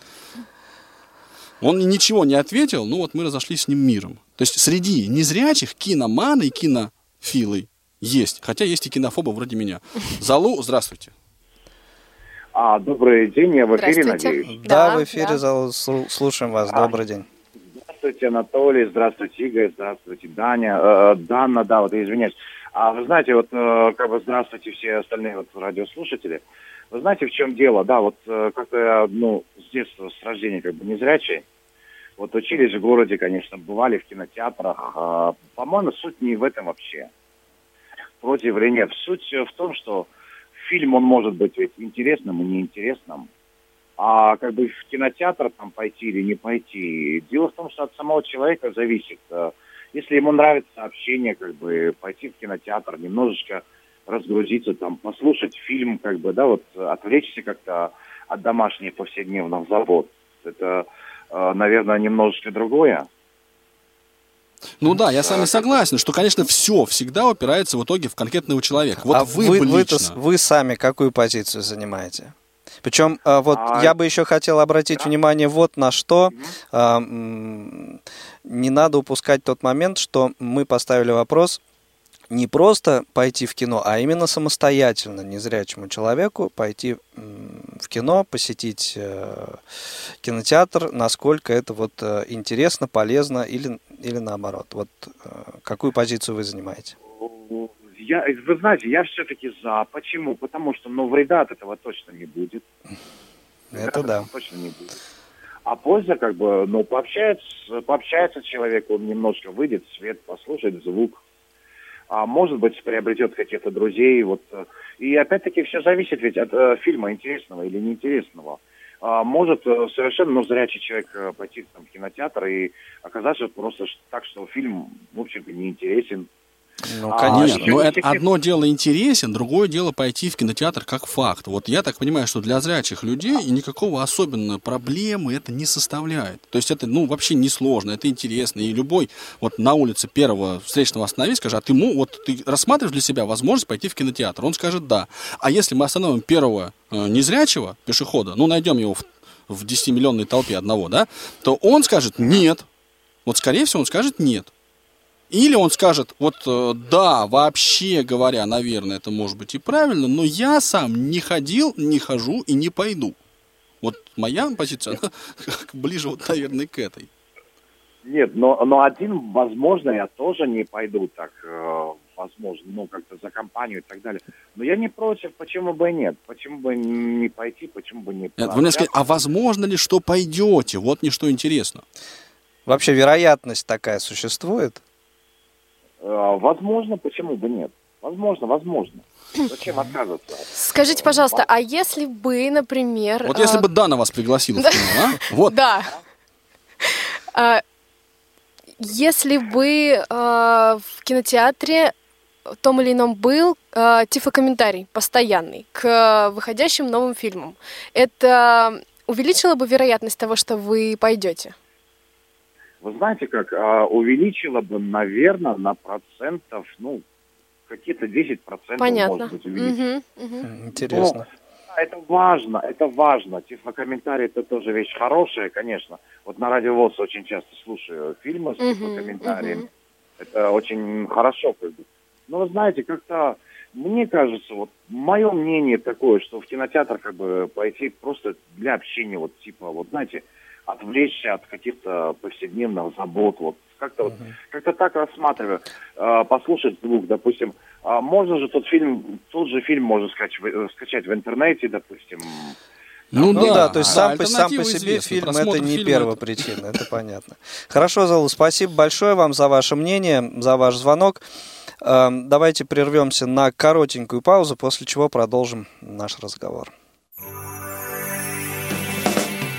Он ничего не ответил, ну вот мы разошлись с ним миром. То есть среди незрячих киноманы и кинофилы есть. Хотя есть и кинофобы вроде меня. Залу, здравствуйте. А, добрый день, я в эфире, надеюсь. Да, Да, в эфире да. слушаем вас. А. Добрый день. Здравствуйте, Анатолий, здравствуйте, Игорь, здравствуйте, Даня, э, Данна, да, вот извиняюсь. А вы знаете, вот э, как бы здравствуйте все остальные вот радиослушатели. Вы знаете, в чем дело? Да, вот э, как-то я, ну, с детства, с рождения как бы незрячий. Вот учились в городе, конечно, бывали в кинотеатрах. А, по-моему, суть не в этом вообще. Против или нет. Суть в том, что фильм, он может быть ведь интересным и неинтересным. А как бы в кинотеатр там пойти или не пойти. Дело в том, что от самого человека зависит. Э, Если ему нравится общение, как бы пойти в кинотеатр, немножечко разгрузиться, там, послушать фильм, как бы, да, вот э, отвлечься как-то от домашних повседневных забот. Это, э, наверное, немножечко другое. Ну да, я с вами согласен, что, конечно, все всегда упирается в итоге в конкретного человека. Вот а вы, вы, лично. с- вы сами какую позицию занимаете? Причем, а, вот А, я бы еще хотел обратить да. внимание вот на что. М, не надо упускать тот момент, что мы поставили вопрос не просто пойти в кино, а именно самостоятельно незрячему человеку пойти в кино, посетить э, кинотеатр, насколько это вот э, интересно, полезно или, или наоборот. Вот э, какую позицию вы занимаете? Я, вы знаете, я все-таки за. Почему? Потому что, ну, вреда от этого точно не будет. Это да. Точно не будет. А польза, как бы, ну, пообщается, пообщается человек, он немножко выйдет свет, послушает звук. а может быть, приобретет каких-то друзей. Вот. И опять-таки все зависит ведь от э, фильма, интересного или неинтересного. А, может э, совершенно ну, зрячий человек э, пойти там, в кинотеатр и оказаться просто так, что фильм, в общем-то, неинтересен, ну, а, конечно. А, но это одно дело интересен, другое дело пойти в кинотеатр как факт. Вот я так понимаю, что для зрячих людей и никакого особенной проблемы это не составляет. То есть это, ну, вообще не сложно, это интересно. И любой вот на улице первого встречного остановить, скажет, а ты, вот, ты рассматриваешь для себя возможность пойти в кинотеатр? Он скажет да. А если мы остановим первого э, незрячего пешехода, ну, найдем его в, в 10-миллионной толпе одного, да, то он скажет нет. Вот, скорее всего, он скажет нет. Или он скажет, вот э, да, вообще говоря, наверное, это может быть и правильно, но я сам не ходил, не хожу и не пойду. Вот моя позиция, она ближе, вот, наверное, к этой. Нет, но, но один, возможно, я тоже не пойду так, э, возможно, ну, как-то за компанию и так далее. Но я не против, почему бы и нет? Почему бы не пойти, почему бы не... Нет, вы мне сказали, а возможно ли, что пойдете? Вот мне что интересно. Вообще вероятность такая существует? Э, возможно, почему бы нет? Возможно, возможно. Зачем отказываться? Скажите, пожалуйста, а если бы, например... Вот если а, бы Дана вас пригласила в кино, а? Вот. Да. А, если бы в кинотеатре том или ином был тифлокомментарий постоянный к выходящим новым фильмам, это увеличило бы вероятность того, что вы пойдете? Вы знаете как, а, увеличило бы, наверное, на процентов, ну, какие-то 10 процентов, Понятно. может быть, увеличило. Угу, угу. Интересно. Но это важно, это важно. Тифлокомментарий это тоже вещь хорошая, конечно. Вот на Радио ВОЗ очень часто слушаю фильмы с тифлокомментарием. Угу. Это очень хорошо. Но вы знаете, как-то мне кажется, вот мое мнение такое, что в кинотеатр как бы пойти просто для общения, вот типа, вот знаете, отвлечься от каких-то повседневных забот. Вот как-то uh-huh. вот, как-то так рассматриваю. Э, послушать звук, допустим. А можно же тот фильм, тот же фильм можно скачать, скачать в интернете, допустим. Ну, ну да, да, то есть да, сам, по, сам по себе фильм это не первая это... причина, это понятно. Хорошо, Залу, спасибо большое вам за ваше мнение, за ваш звонок. Эм, давайте прервемся на коротенькую паузу, после чего продолжим наш разговор.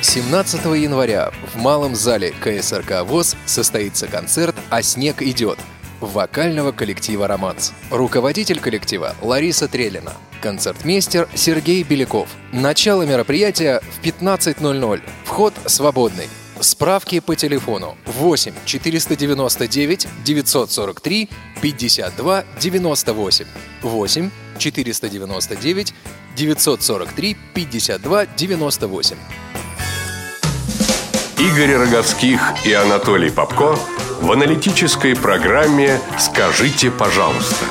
17 января в Малом зале КСРК ВОЗ состоится концерт «А снег идет» вокального коллектива «Романс». Руководитель коллектива Лариса Трелина. Концертмейстер Сергей Беляков. Начало мероприятия в 15.00. Вход свободный. Справки по телефону 8 499 943 52 98 8 499 943 52 98 Игорь Роговских и Анатолий Попко в аналитической программе «Скажите, пожалуйста».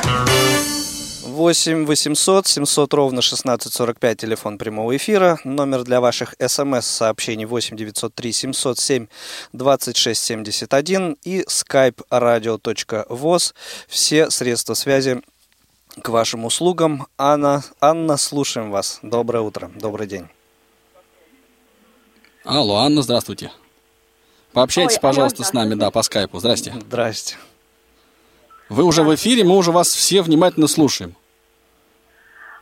8 800 700 ровно 1645, телефон прямого эфира. Номер для ваших смс-сообщений 8 903 707 26 71 и skype radio.voz. Все средства связи к вашим услугам. Анна, Анна, слушаем вас. Доброе утро, добрый день. Алло, Анна, здравствуйте. Пообщайтесь, Ой, пожалуйста, с нами, да, по скайпу. Здрасте. Здрасте. Вы уже в эфире, мы уже вас все внимательно слушаем.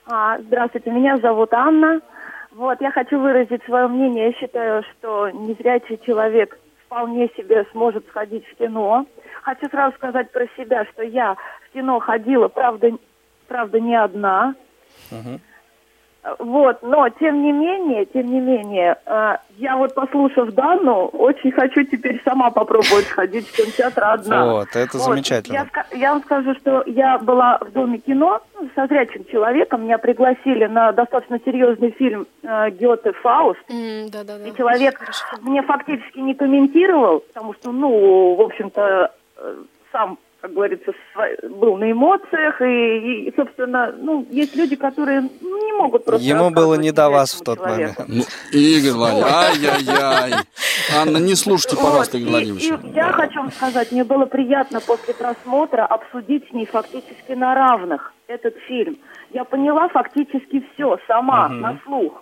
А, здравствуйте, меня зовут Анна. Вот, я хочу выразить свое мнение. Я считаю, что незрячий человек вполне себе сможет сходить в кино. Хочу сразу сказать про себя, что я в кино ходила, правда, правда не одна. Uh-huh. Вот, но тем не менее, тем не менее, э, я вот послушав Данну, очень хочу теперь сама попробовать ходить в кинотеатр одна. Вот, это вот. замечательно. Я, я вам скажу, что я была в Доме кино со зрячим человеком, меня пригласили на достаточно серьезный фильм э, Гёте Фауст. Mm, да, да, да. И человек мне фактически не комментировал, потому что, ну, в общем-то, э, сам как говорится, был на эмоциях, и, и, собственно, ну, есть люди, которые не могут просто Ему было не до вас в тот человеку. момент. Ну, Игорь Владимирович, ай-яй-яй. Анна, не слушайте, пожалуйста, Игорь Владимирович. Я хочу вам сказать, мне было приятно после просмотра обсудить с ней фактически на равных этот фильм. Я поняла фактически все сама, на слух.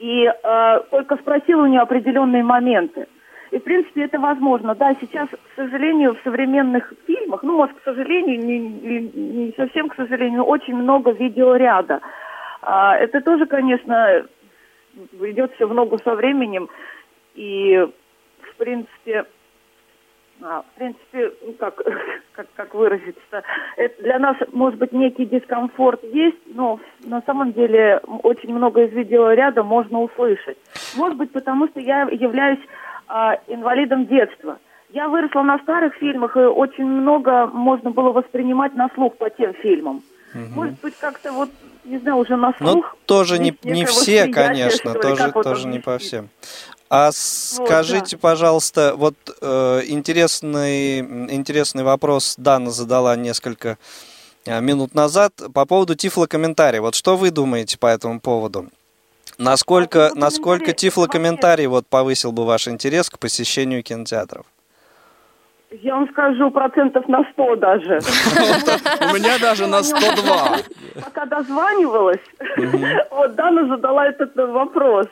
И э, только спросила у нее определенные моменты. И, в принципе, это возможно. Да, сейчас, к сожалению, в современных фильмах, ну, может, к сожалению, не, не, совсем к сожалению, очень много видеоряда. А, это тоже, конечно, идет все в ногу со временем. И, в принципе, а, в принципе, ну, как, как, как выразиться, это для нас, может быть, некий дискомфорт есть, но на самом деле очень много из видеоряда можно услышать. Может быть, потому что я являюсь инвалидом детства. Я выросла на старых фильмах, и очень много можно было воспринимать на слух по тем фильмам. Угу. Может быть, как-то вот, не знаю, уже на ну, слух. Ну, тоже не, не все, конечно, тоже, тоже не по всем. А скажите, вот, да. пожалуйста, вот э, интересный, интересный вопрос Дана задала несколько э, минут назад по поводу тифлокомментария. Вот что вы думаете по этому поводу? Насколько, насколько тифлокомментарий вот повысил бы ваш интерес к посещению кинотеатров? Я вам скажу процентов на 100 даже. У меня даже на 102. Пока дозванивалась, вот Дана задала этот вопрос.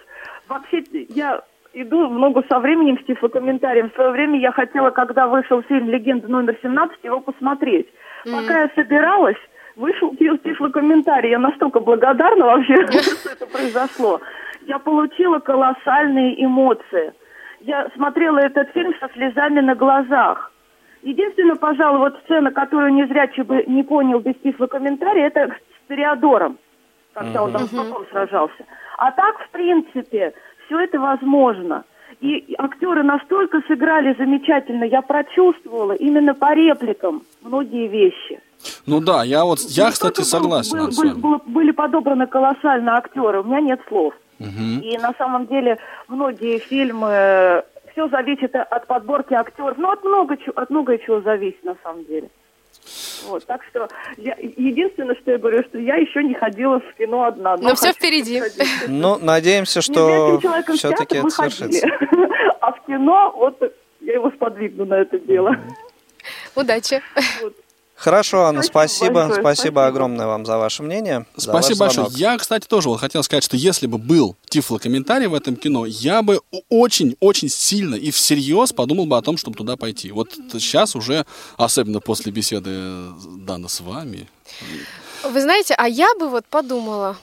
Вообще, я иду много со временем с тифлокомментарием. В свое время я хотела, когда вышел фильм «Легенда номер 17», его посмотреть. Пока я собиралась, вышел тифлокомментарий. Я настолько благодарна вообще, что это произошло. Я получила колоссальные эмоции. Я смотрела этот фильм со слезами на глазах. Единственное, пожалуй, вот сцена, которую не зря бы не понял без тифлокомментария, это с Периодором, когда он там с папом сражался. А так, в принципе, все это возможно. И актеры настолько сыграли замечательно, я прочувствовала именно по репликам многие вещи. Ну да, я вот, я, кстати, согласен. Был, был, был, были подобраны колоссально актеры, у меня нет слов. Угу. И на самом деле многие фильмы, все зависит от подборки актеров, ну от много, от много чего зависит на самом деле. Вот, так что я, единственное, что я говорю, что я еще не ходила в кино одна. Но, но все впереди. Ну, надеемся, что все-таки это свершится. А в кино, вот я его сподвигну на это дело. Удачи. Вот. Хорошо, Анна, спасибо. Спасибо, спасибо огромное вам за ваше мнение. Спасибо большое. Я, кстати, тоже вот хотел сказать, что если бы был тифлокомментарий в этом кино, я бы очень-очень сильно и всерьез подумал бы о том, чтобы туда пойти. Вот сейчас уже, особенно после беседы Дана с вами. Вы знаете, а я бы вот подумала,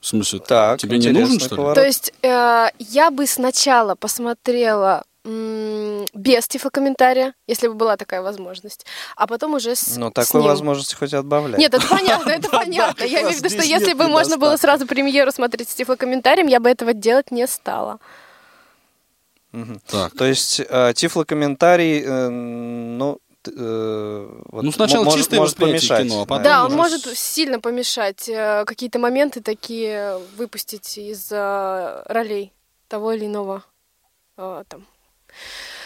в смысле, так, тебе не нужен, что ли? То есть э, я бы сначала посмотрела без тифлокомментария, если бы была такая возможность, а потом уже с Ну, такой возможности хоть отбавлять. Нет, это понятно, это понятно. Я имею в виду, что если бы можно было сразу премьеру смотреть с тифлокомментарием, я бы этого делать не стала. Так. То есть э, тифлокомментарий, э, ну, э, вот, ну, сначала может, чистое может помешать. Кино, а потом да, он может сильно помешать. Какие-то моменты такие выпустить из ролей того или иного там,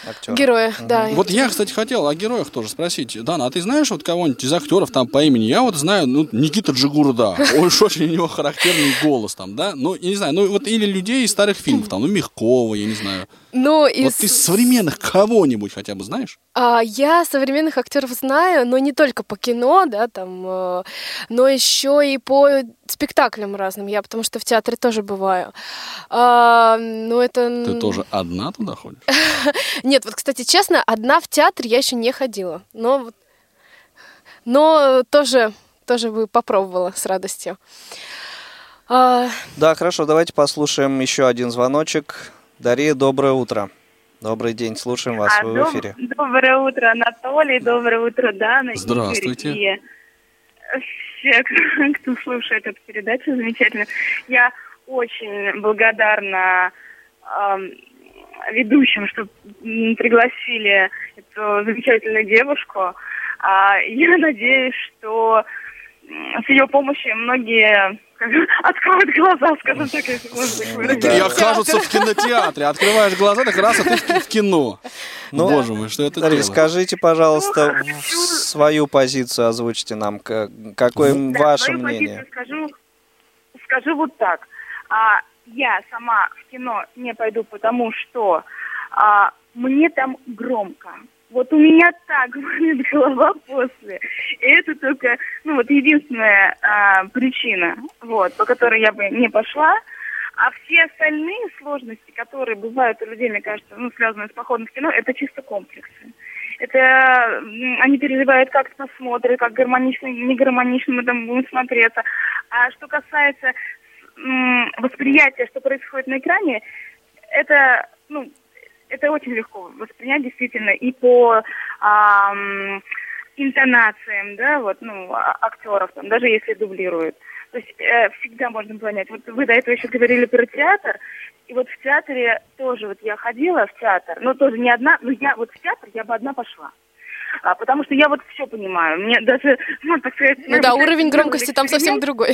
Актер. Героя, угу. да. Вот я, кстати, хотел о героях тоже спросить. Дана, а ты знаешь вот кого-нибудь из актеров там по имени? Я вот знаю, ну, Никита Джигурда. Уж очень у него характерный голос там, да? Ну, я не знаю, ну, вот или людей из старых фильмов, там, ну, Мягкова, я не знаю. Ну, из... Вот ты современных кого-нибудь хотя бы знаешь? А, я современных актеров знаю, но не только по кино, да, там, э, но еще и по спектаклям разным. Я потому что в театре тоже бываю. А, ну, это... Ты тоже одна туда ходишь? Нет, вот, кстати, честно, одна в театр я еще не ходила. Но, но тоже, тоже бы попробовала с радостью. А... Да, хорошо, давайте послушаем еще один звоночек. Дарья, доброе утро. Добрый день, слушаем вас, а, вы доб- в эфире. Доброе утро, Анатолий, доброе утро, Дана. Здравствуйте. Игорь, и все, кто, слушает эту передачу, замечательно. Я очень благодарна э, ведущим, что пригласили эту замечательную девушку. А, я надеюсь, что с ее помощью многие откроют глаза, скажем так, если можно выразить. И окажутся в кинотеатре. Открываешь глаза, так раз, а ты в кино. Ну, Боже мой, что это Дарья, скажите, пожалуйста, ну, свою позицию озвучите нам. Какое ваше мнение? Скажу, скажу вот так. А, я сама в кино не пойду, потому что а, мне там громко. Вот у меня так болит голова после. И это только, ну вот единственная а, причина, вот, по которой я бы не пошла. А все остальные сложности, которые бывают у людей, мне кажется, ну, связанные с походом в кино, это чисто комплексы. Это они переживают, как посмотрят, как гармонично, не гармонично мы там будем смотреться. А что касается восприятия, что происходит на экране, это, ну, это очень легко воспринять действительно и по ам, интонациям, да, вот, ну, а, актеров, там, даже если дублируют. То есть э, всегда можно понять. Вот вы до этого еще говорили про театр, и вот в театре тоже вот я ходила в театр, но тоже не одна, но я вот в театр я бы одна пошла. А, потому что я вот все понимаю. Мне даже, ну, так сказать... Ну да, уровень громкости там совсем другой.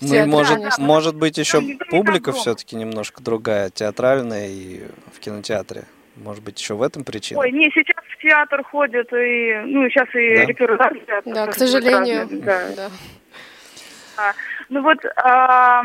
Ну и может, может быть еще публика все-таки немножко другая, театральная и в кинотеатре. Может быть, еще в этом причина? Ой, не, сейчас в театр ходят, и, ну, сейчас и да? репертуар. Да, к сожалению. Да. да. А, ну вот а,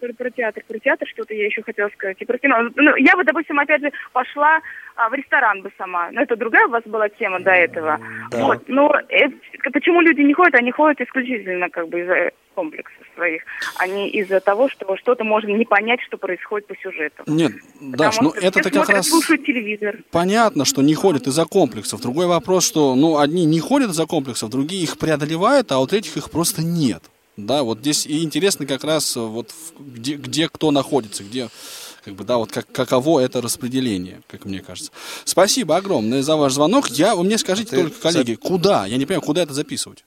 про, про театр, про театр что-то я еще хотела сказать. И про кино. Ну, я бы, допустим, опять же пошла а, в ресторан бы сама. Но это другая у вас была тема до этого. Да. Вот. Но это, почему люди не ходят? Они ходят исключительно как бы из-за комплексов своих, а не из-за того, что что-то можно не понять, что происходит по сюжету. Нет, Даш, ну это как раз... слушают телевизор. Понятно, что не ходят из-за комплексов. Другой вопрос, что ну одни не ходят из-за комплексов, другие их преодолевают, а у третьих их просто нет. Да, вот здесь и интересно как раз вот где, где кто находится, где как бы, да, вот как, каково это распределение, как мне кажется. Спасибо огромное за ваш звонок. Я, вы мне скажите а только, коллеги, за... куда? Я не понимаю, куда это записывать?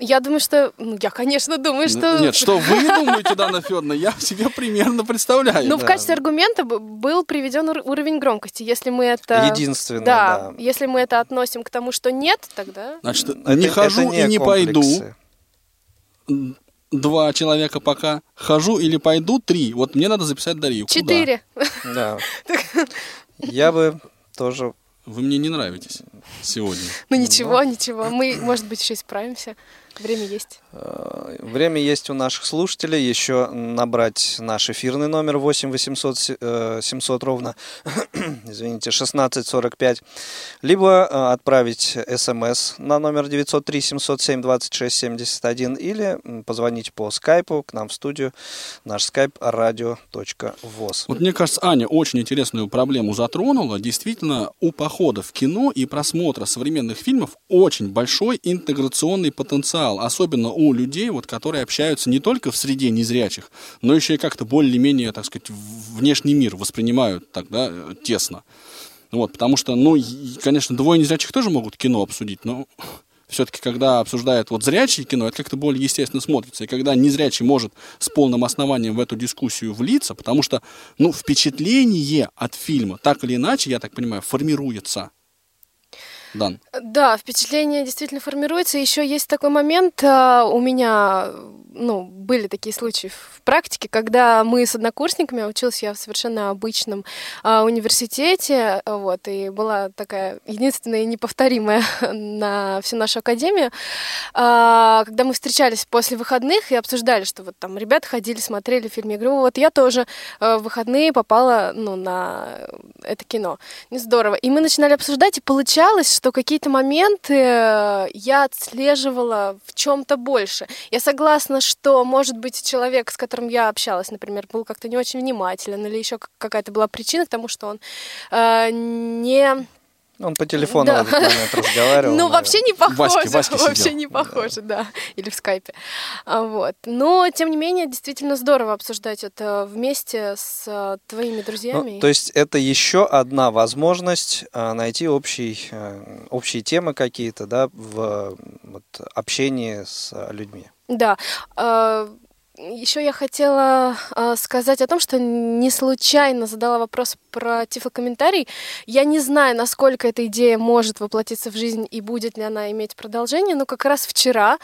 Я думаю, что... Ну, я, конечно, думаю, что... Нет, что вы думаете, Дана Федоровна, я себе примерно представляю. Ну, да. в качестве аргумента был приведен уровень громкости. Если мы это... Единственное, да. да. Если мы это относим к тому, что нет, тогда... Значит, это, не хожу это не и не комплексы. пойду два человека пока. Хожу или пойду три. Вот мне надо записать Дарью. Четыре. Да. Я бы тоже... Вы мне не нравитесь сегодня. Ну ничего, ничего. Мы, может быть, еще исправимся. Время есть. Э, время есть у наших слушателей. Еще набрать наш эфирный номер 8 800 700 ровно, извините, 1645. Либо э, отправить смс на номер 903 707 26 71 или позвонить по скайпу к нам в студию. Наш скайп радио.воз. Вот мне кажется, Аня очень интересную проблему затронула. Действительно, у похода в кино и просмотра современных фильмов очень большой интеграционный потенциал потенциал, особенно у людей, вот, которые общаются не только в среде незрячих, но еще и как-то более-менее, так сказать, внешний мир воспринимают так, да, тесно. Вот, потому что, ну, конечно, двое незрячих тоже могут кино обсудить, но все-таки, когда обсуждают вот зрячие кино, это как-то более естественно смотрится. И когда незрячий может с полным основанием в эту дискуссию влиться, потому что, ну, впечатление от фильма, так или иначе, я так понимаю, формируется. Дан. Да, впечатление действительно формируется. Еще есть такой момент а, у меня ну, были такие случаи в практике, когда мы с однокурсниками, училась я в совершенно обычном а, университете, вот, и была такая единственная и неповторимая на всю нашу академию, а, когда мы встречались после выходных и обсуждали, что вот там ребята ходили, смотрели фильм, я говорю, вот я тоже а, в выходные попала, ну, на это кино. Не здорово. И мы начинали обсуждать, и получалось, что какие-то моменты э, я отслеживала в чем-то больше. Я согласна, что, может быть, человек, с которым я общалась, например, был как-то не очень внимателен, или еще какая-то была причина к тому, что он э, не он по телефону да. в этот момент разговаривал. Ну, вообще не похоже. Вообще не похоже, да. Или в скайпе. А, вот. Но, тем не менее, действительно здорово обсуждать это вместе с а, твоими друзьями. Ну, то есть это еще одна возможность а, найти общий, а, общие темы какие-то, да, в вот, общении с людьми. Да. А, еще я хотела э, сказать о том, что не случайно задала вопрос про тифлокомментарий. Я не знаю, насколько эта идея может воплотиться в жизнь и будет ли она иметь продолжение, но как раз вчера,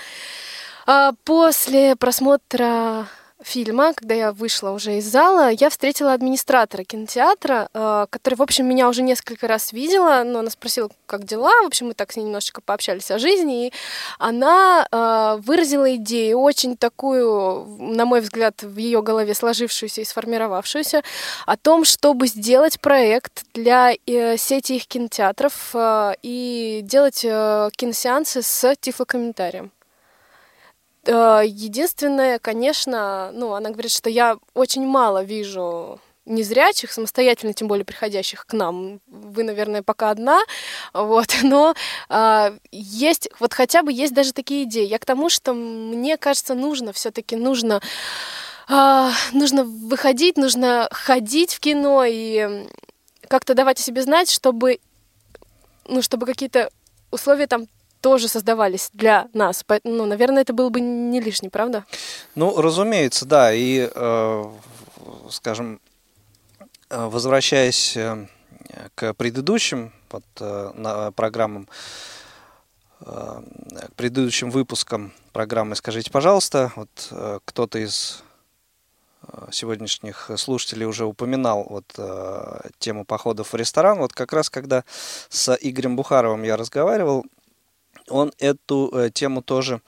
э, после просмотра фильма, когда я вышла уже из зала, я встретила администратора кинотеатра, э, который, в общем, меня уже несколько раз видела, но она спросила, как дела. В общем, мы так с ней немножечко пообщались о жизни, и она э, выразила идею, очень такую, на мой взгляд, в ее голове сложившуюся и сформировавшуюся, о том, чтобы сделать проект для э, сети их кинотеатров и делать киносеансы с тифлокомментарием. Э, единственное, конечно, ну, она говорит, что я очень мало вижу незрячих, самостоятельно, тем более приходящих к нам. Вы, наверное, пока одна, вот, но э, есть, вот хотя бы есть даже такие идеи. Я к тому, что мне кажется, нужно все-таки, нужно, э, нужно выходить, нужно ходить в кино и как-то давать о себе знать, чтобы, ну, чтобы какие-то условия там тоже создавались для нас. Ну, наверное, это было бы не лишний, правда? Ну, разумеется, да. И, э, скажем, э, возвращаясь э, к предыдущим вот, на, программам, к предыдущим выпускам программы «Скажите, пожалуйста», вот кто-то из сегодняшних слушателей уже упоминал вот тему походов в ресторан. Вот как раз когда с Игорем Бухаровым я разговаривал, он эту э, тему тоже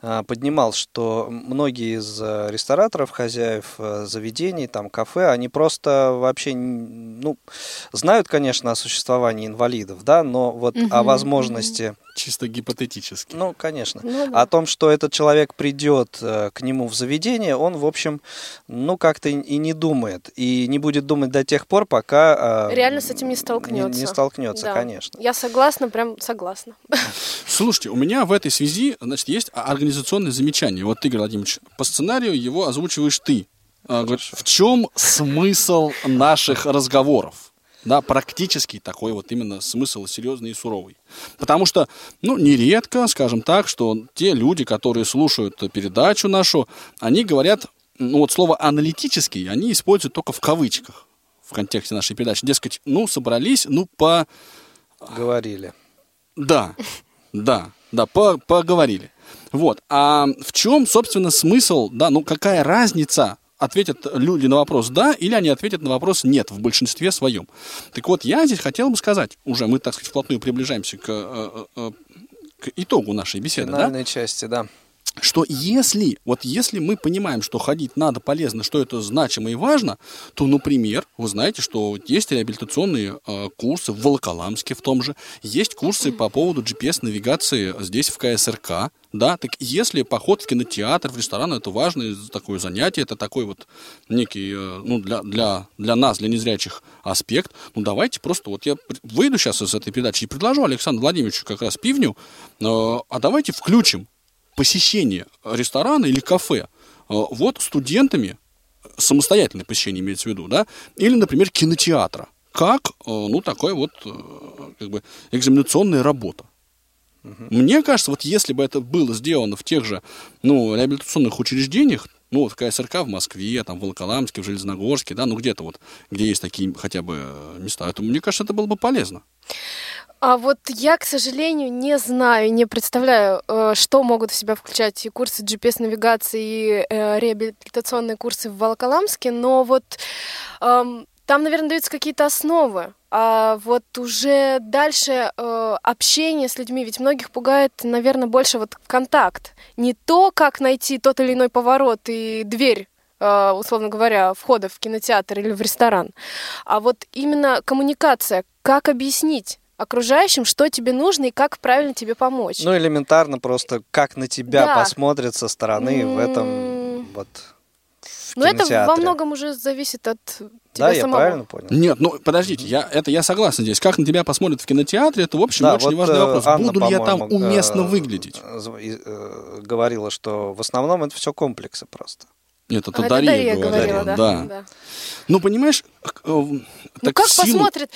поднимал, что многие из э, рестораторов, хозяев э, заведений, там кафе, они просто вообще, ну, знают, конечно, о существовании инвалидов, да, но вот угу, о возможности чисто гипотетически. Ну, конечно. Ну, да. О том, что этот человек придет э, к нему в заведение, он, в общем, ну, как-то и не думает. И не будет думать до тех пор, пока... Реально с этим не столкнется. Не, не столкнется, да. конечно. Я согласна, прям согласна. Слушайте, у меня в этой связи, значит, есть организационное замечание. Вот, Игорь Владимирович, по сценарию его озвучиваешь ты. А, говорит, в чем смысл наших разговоров? да, практически такой вот именно смысл серьезный и суровый. Потому что, ну, нередко, скажем так, что те люди, которые слушают передачу нашу, они говорят, ну, вот слово «аналитический» они используют только в кавычках в контексте нашей передачи. Дескать, ну, собрались, ну, по... Говорили. Да, да, да, по поговорили. Вот. А в чем, собственно, смысл, да, ну, какая разница ответят люди на вопрос «да» или они ответят на вопрос «нет» в большинстве своем. Так вот, я здесь хотел бы сказать, уже мы, так сказать, вплотную приближаемся к, э, э, к итогу нашей беседы. Финальной да? части, да что если, вот если мы понимаем, что ходить надо полезно, что это значимо и важно, то, например, вы знаете, что есть реабилитационные э, курсы в Волоколамске в том же, есть курсы по поводу GPS-навигации здесь в КСРК, да, так если поход в кинотеатр, в ресторан, это важное такое занятие, это такой вот некий, э, ну, для, для, для нас, для незрячих аспект, ну, давайте просто, вот я выйду сейчас из этой передачи и предложу Александру Владимировичу как раз пивню, э, а давайте включим посещение ресторана или кафе э, вот студентами, самостоятельное посещение имеется в виду, да, или, например, кинотеатра, как, э, ну, такая вот, э, как бы, экзаменационная работа. Мне кажется, вот если бы это было сделано в тех же, ну, реабилитационных учреждениях, ну, вот в КСРК в Москве, там, в Волоколамске, в Железногорске, да, ну, где-то вот, где есть такие хотя бы места, то, мне кажется, это было бы полезно. А вот я, к сожалению, не знаю, не представляю, э, что могут в себя включать и курсы GPS-навигации, и э, реабилитационные курсы в Волоколамске, но вот эм, там, наверное, даются какие-то основы. А вот уже дальше э, общение с людьми, ведь многих пугает, наверное, больше вот контакт. Не то, как найти тот или иной поворот и дверь условно говоря, входа в кинотеатр или в ресторан, а вот именно коммуникация, как объяснить окружающим, что тебе нужно и как правильно тебе помочь. Ну, элементарно просто, как на тебя да. посмотрят со стороны mm-hmm. в этом вот но ну, это во многом уже зависит от тебя да, самого. я правильно понял. Нет, ну подождите, я, это я согласен здесь. Как на тебя посмотрят в кинотеатре, это, в общем, да, очень вот, важный э, вопрос. Анна, Буду ли я там уместно э, выглядеть? Э, говорила, что в основном это все комплексы просто. Нет, это а Дарья, Дарья говорила. говорила, да? Да. да. Ну, понимаешь, э, ну, как силу... посмотрит,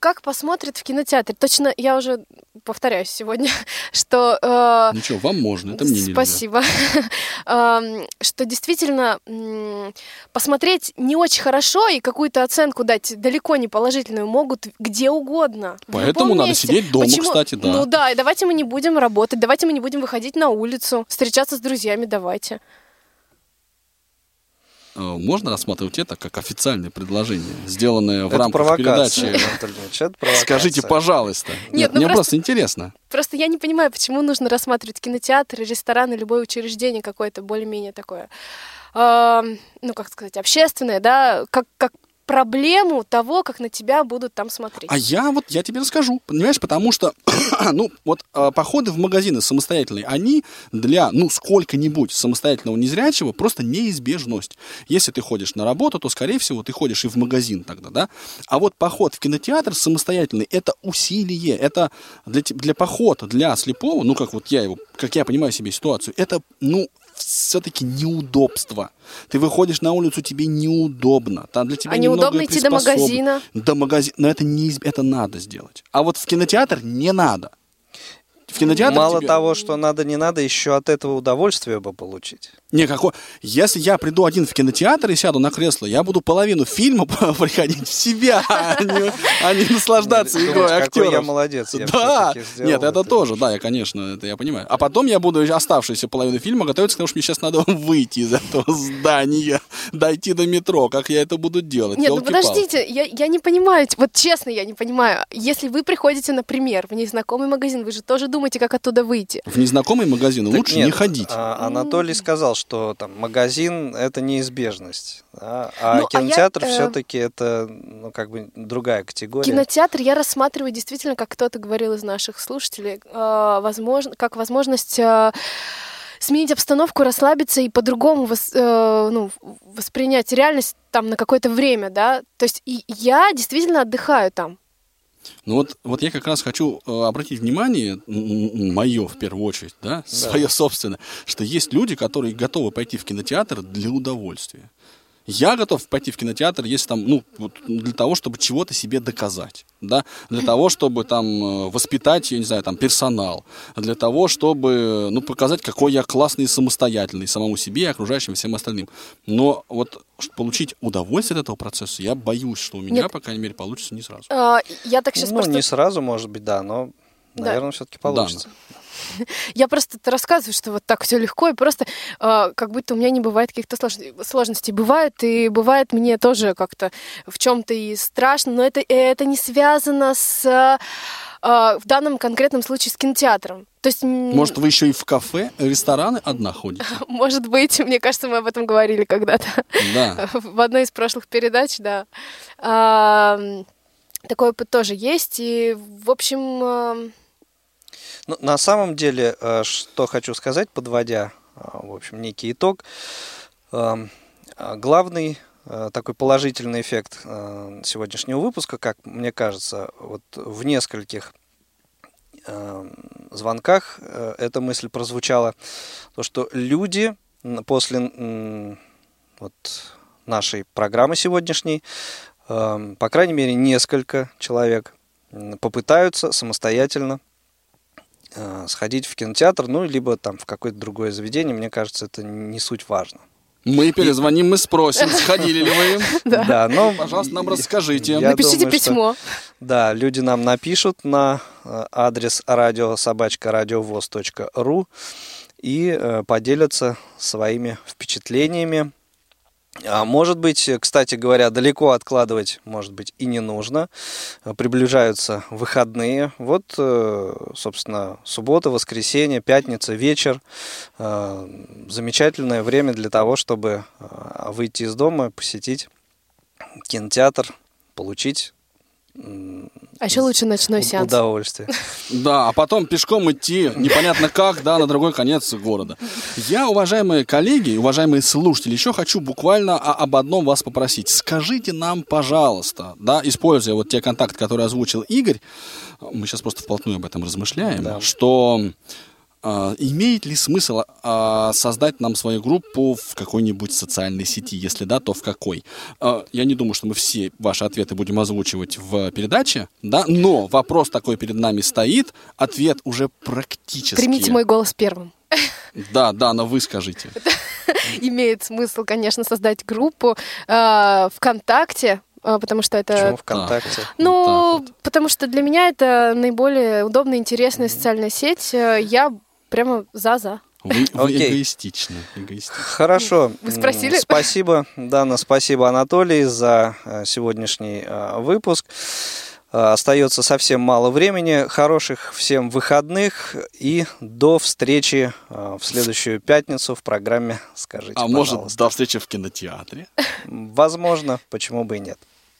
как посмотрит в кинотеатре? Точно, я уже повторяюсь сегодня, что... Э, Ничего, вам можно, это мне Спасибо. Эм, что действительно посмотреть не очень хорошо и какую-то оценку дать далеко не положительную могут где угодно. Поэтому надо сидеть дома, кстати, да. Ну да, и давайте мы не будем работать, давайте мы не будем выходить на улицу, встречаться с друзьями, давайте. Э, можно рассматривать это как официальное предложение, сделанное в это рамках передачи. Скажите, пожалуйста. Нет, ну мне просто, просто интересно. Просто я не понимаю, почему нужно рассматривать кинотеатры, рестораны, любое учреждение какое-то более-менее такое, э, ну как сказать, общественное, да, как как проблему того, как на тебя будут там смотреть. А я вот, я тебе расскажу, понимаешь, потому что, ну, вот э, походы в магазины самостоятельные, они для, ну, сколько-нибудь самостоятельного незрячего просто неизбежность. Если ты ходишь на работу, то, скорее всего, ты ходишь и в магазин тогда, да? А вот поход в кинотеатр самостоятельный, это усилие, это для, для похода, для слепого, ну, как вот я его, как я понимаю себе ситуацию, это, ну, все-таки неудобство. Ты выходишь на улицу, тебе неудобно. Там для тебя а неудобно идти до магазина. До магазина. Но это не это надо сделать. А вот в кинотеатр не надо. В кинотеатре Мало тебе... того, что надо, не надо, еще от этого удовольствие бы получить. Не, какой... Если я приду один в кинотеатр и сяду на кресло, я буду половину фильма приходить в себя, а не, а наслаждаться игрой актеров. я молодец. Да, нет, это, тоже, да, я, конечно, это я понимаю. А потом я буду оставшуюся половину фильма готовиться, потому что мне сейчас надо выйти из этого здания, дойти до метро. Как я это буду делать? Нет, ну подождите, я, я не понимаю, вот честно я не понимаю. Если вы приходите, например, в незнакомый магазин, вы же тоже думаете, как оттуда выйти. В незнакомый магазин так лучше нет, не ходить. А, Анатолий сказал, что там магазин это неизбежность, да? а ну, кинотеатр а я, э... все-таки это ну как бы другая категория. Кинотеатр я рассматриваю действительно, как кто-то говорил из наших слушателей, э, возможно, как возможность э, сменить обстановку, расслабиться и по-другому вос, э, ну, воспринять реальность там на какое-то время, да. То есть и я действительно отдыхаю там. Ну вот, вот я как раз хочу э, обратить внимание, мое в первую очередь, да, да, свое собственное, что есть люди, которые готовы пойти в кинотеатр для удовольствия. Я готов пойти в кинотеатр, если там, ну, вот для того, чтобы чего-то себе доказать, да, для того, чтобы там э, воспитать, я не знаю, там персонал, для того, чтобы, ну, показать, какой я классный и самостоятельный самому себе и окружающим всем остальным. Но вот получить удовольствие от этого процесса, я боюсь, что у меня, Нет. по крайней мере, получится не сразу. А, я так сейчас ну, просто... не сразу, может быть, да, но, наверное, да. все-таки получится. Да. Я просто рассказываю, что вот так все легко, и просто э, как будто у меня не бывает каких-то сложностей. Бывает, и бывает мне тоже как-то в чем-то и страшно, но это, это не связано с э, в данном конкретном случае с кинотеатром. То есть... Может, вы еще и в кафе, рестораны одна ходите? Может быть, мне кажется, мы об этом говорили когда-то. Да. В одной из прошлых передач, да. Такой опыт тоже есть. И, в общем, ну, на самом деле, э, что хочу сказать, подводя, э, в общем, некий итог, э, главный такой положительный эффект сегодняшнего выпуска, как мне кажется, вот в нескольких звонках эта мысль прозвучала, то, что люди после вот, нашей программы сегодняшней, по крайней мере, несколько человек попытаются самостоятельно сходить в кинотеатр, ну, либо там в какое-то другое заведение, мне кажется, это не суть важно. Мы перезвоним, мы спросим, сходили ли вы. Да, но... Пожалуйста, нам расскажите. Напишите письмо. Да, люди нам напишут на э, адрес радиособачка.радиовоз.ру и э, поделятся своими впечатлениями может быть, кстати говоря, далеко откладывать, может быть, и не нужно. Приближаются выходные. Вот, э, собственно, суббота, воскресенье, пятница, вечер. Э, замечательное время для того, чтобы выйти из дома, посетить кинотеатр, получить а еще лучше ночной сеанс. Удовольствие. Да, а потом пешком идти непонятно как, да, на другой конец города. Я, уважаемые коллеги, уважаемые слушатели, еще хочу буквально об одном вас попросить. Скажите нам, пожалуйста, да, используя вот те контакты, которые озвучил Игорь, мы сейчас просто вплотную об этом размышляем, да. что имеет ли смысл а, создать нам свою группу в какой-нибудь социальной сети? Если да, то в какой? А, я не думаю, что мы все ваши ответы будем озвучивать в передаче, да, но вопрос такой перед нами стоит, ответ уже практически... Примите мой голос первым. Да, да, но вы скажите. Имеет смысл, конечно, создать группу э, ВКонтакте, потому что это... Почему ВКонтакте? Ну, вот потому что для меня это наиболее удобная, интересная социальная сеть. Я прямо за-за. Вы, вы эгоистичны, эгоистичны. Хорошо. Вы спросили? Спасибо, Дана, спасибо, Анатолий, за э, сегодняшний э, выпуск. Э, остается совсем мало времени. Хороших всем выходных и до встречи в следующую пятницу в программе «Скажите, А пожалуйста. может, до встречи в кинотеатре? Возможно, почему бы и нет.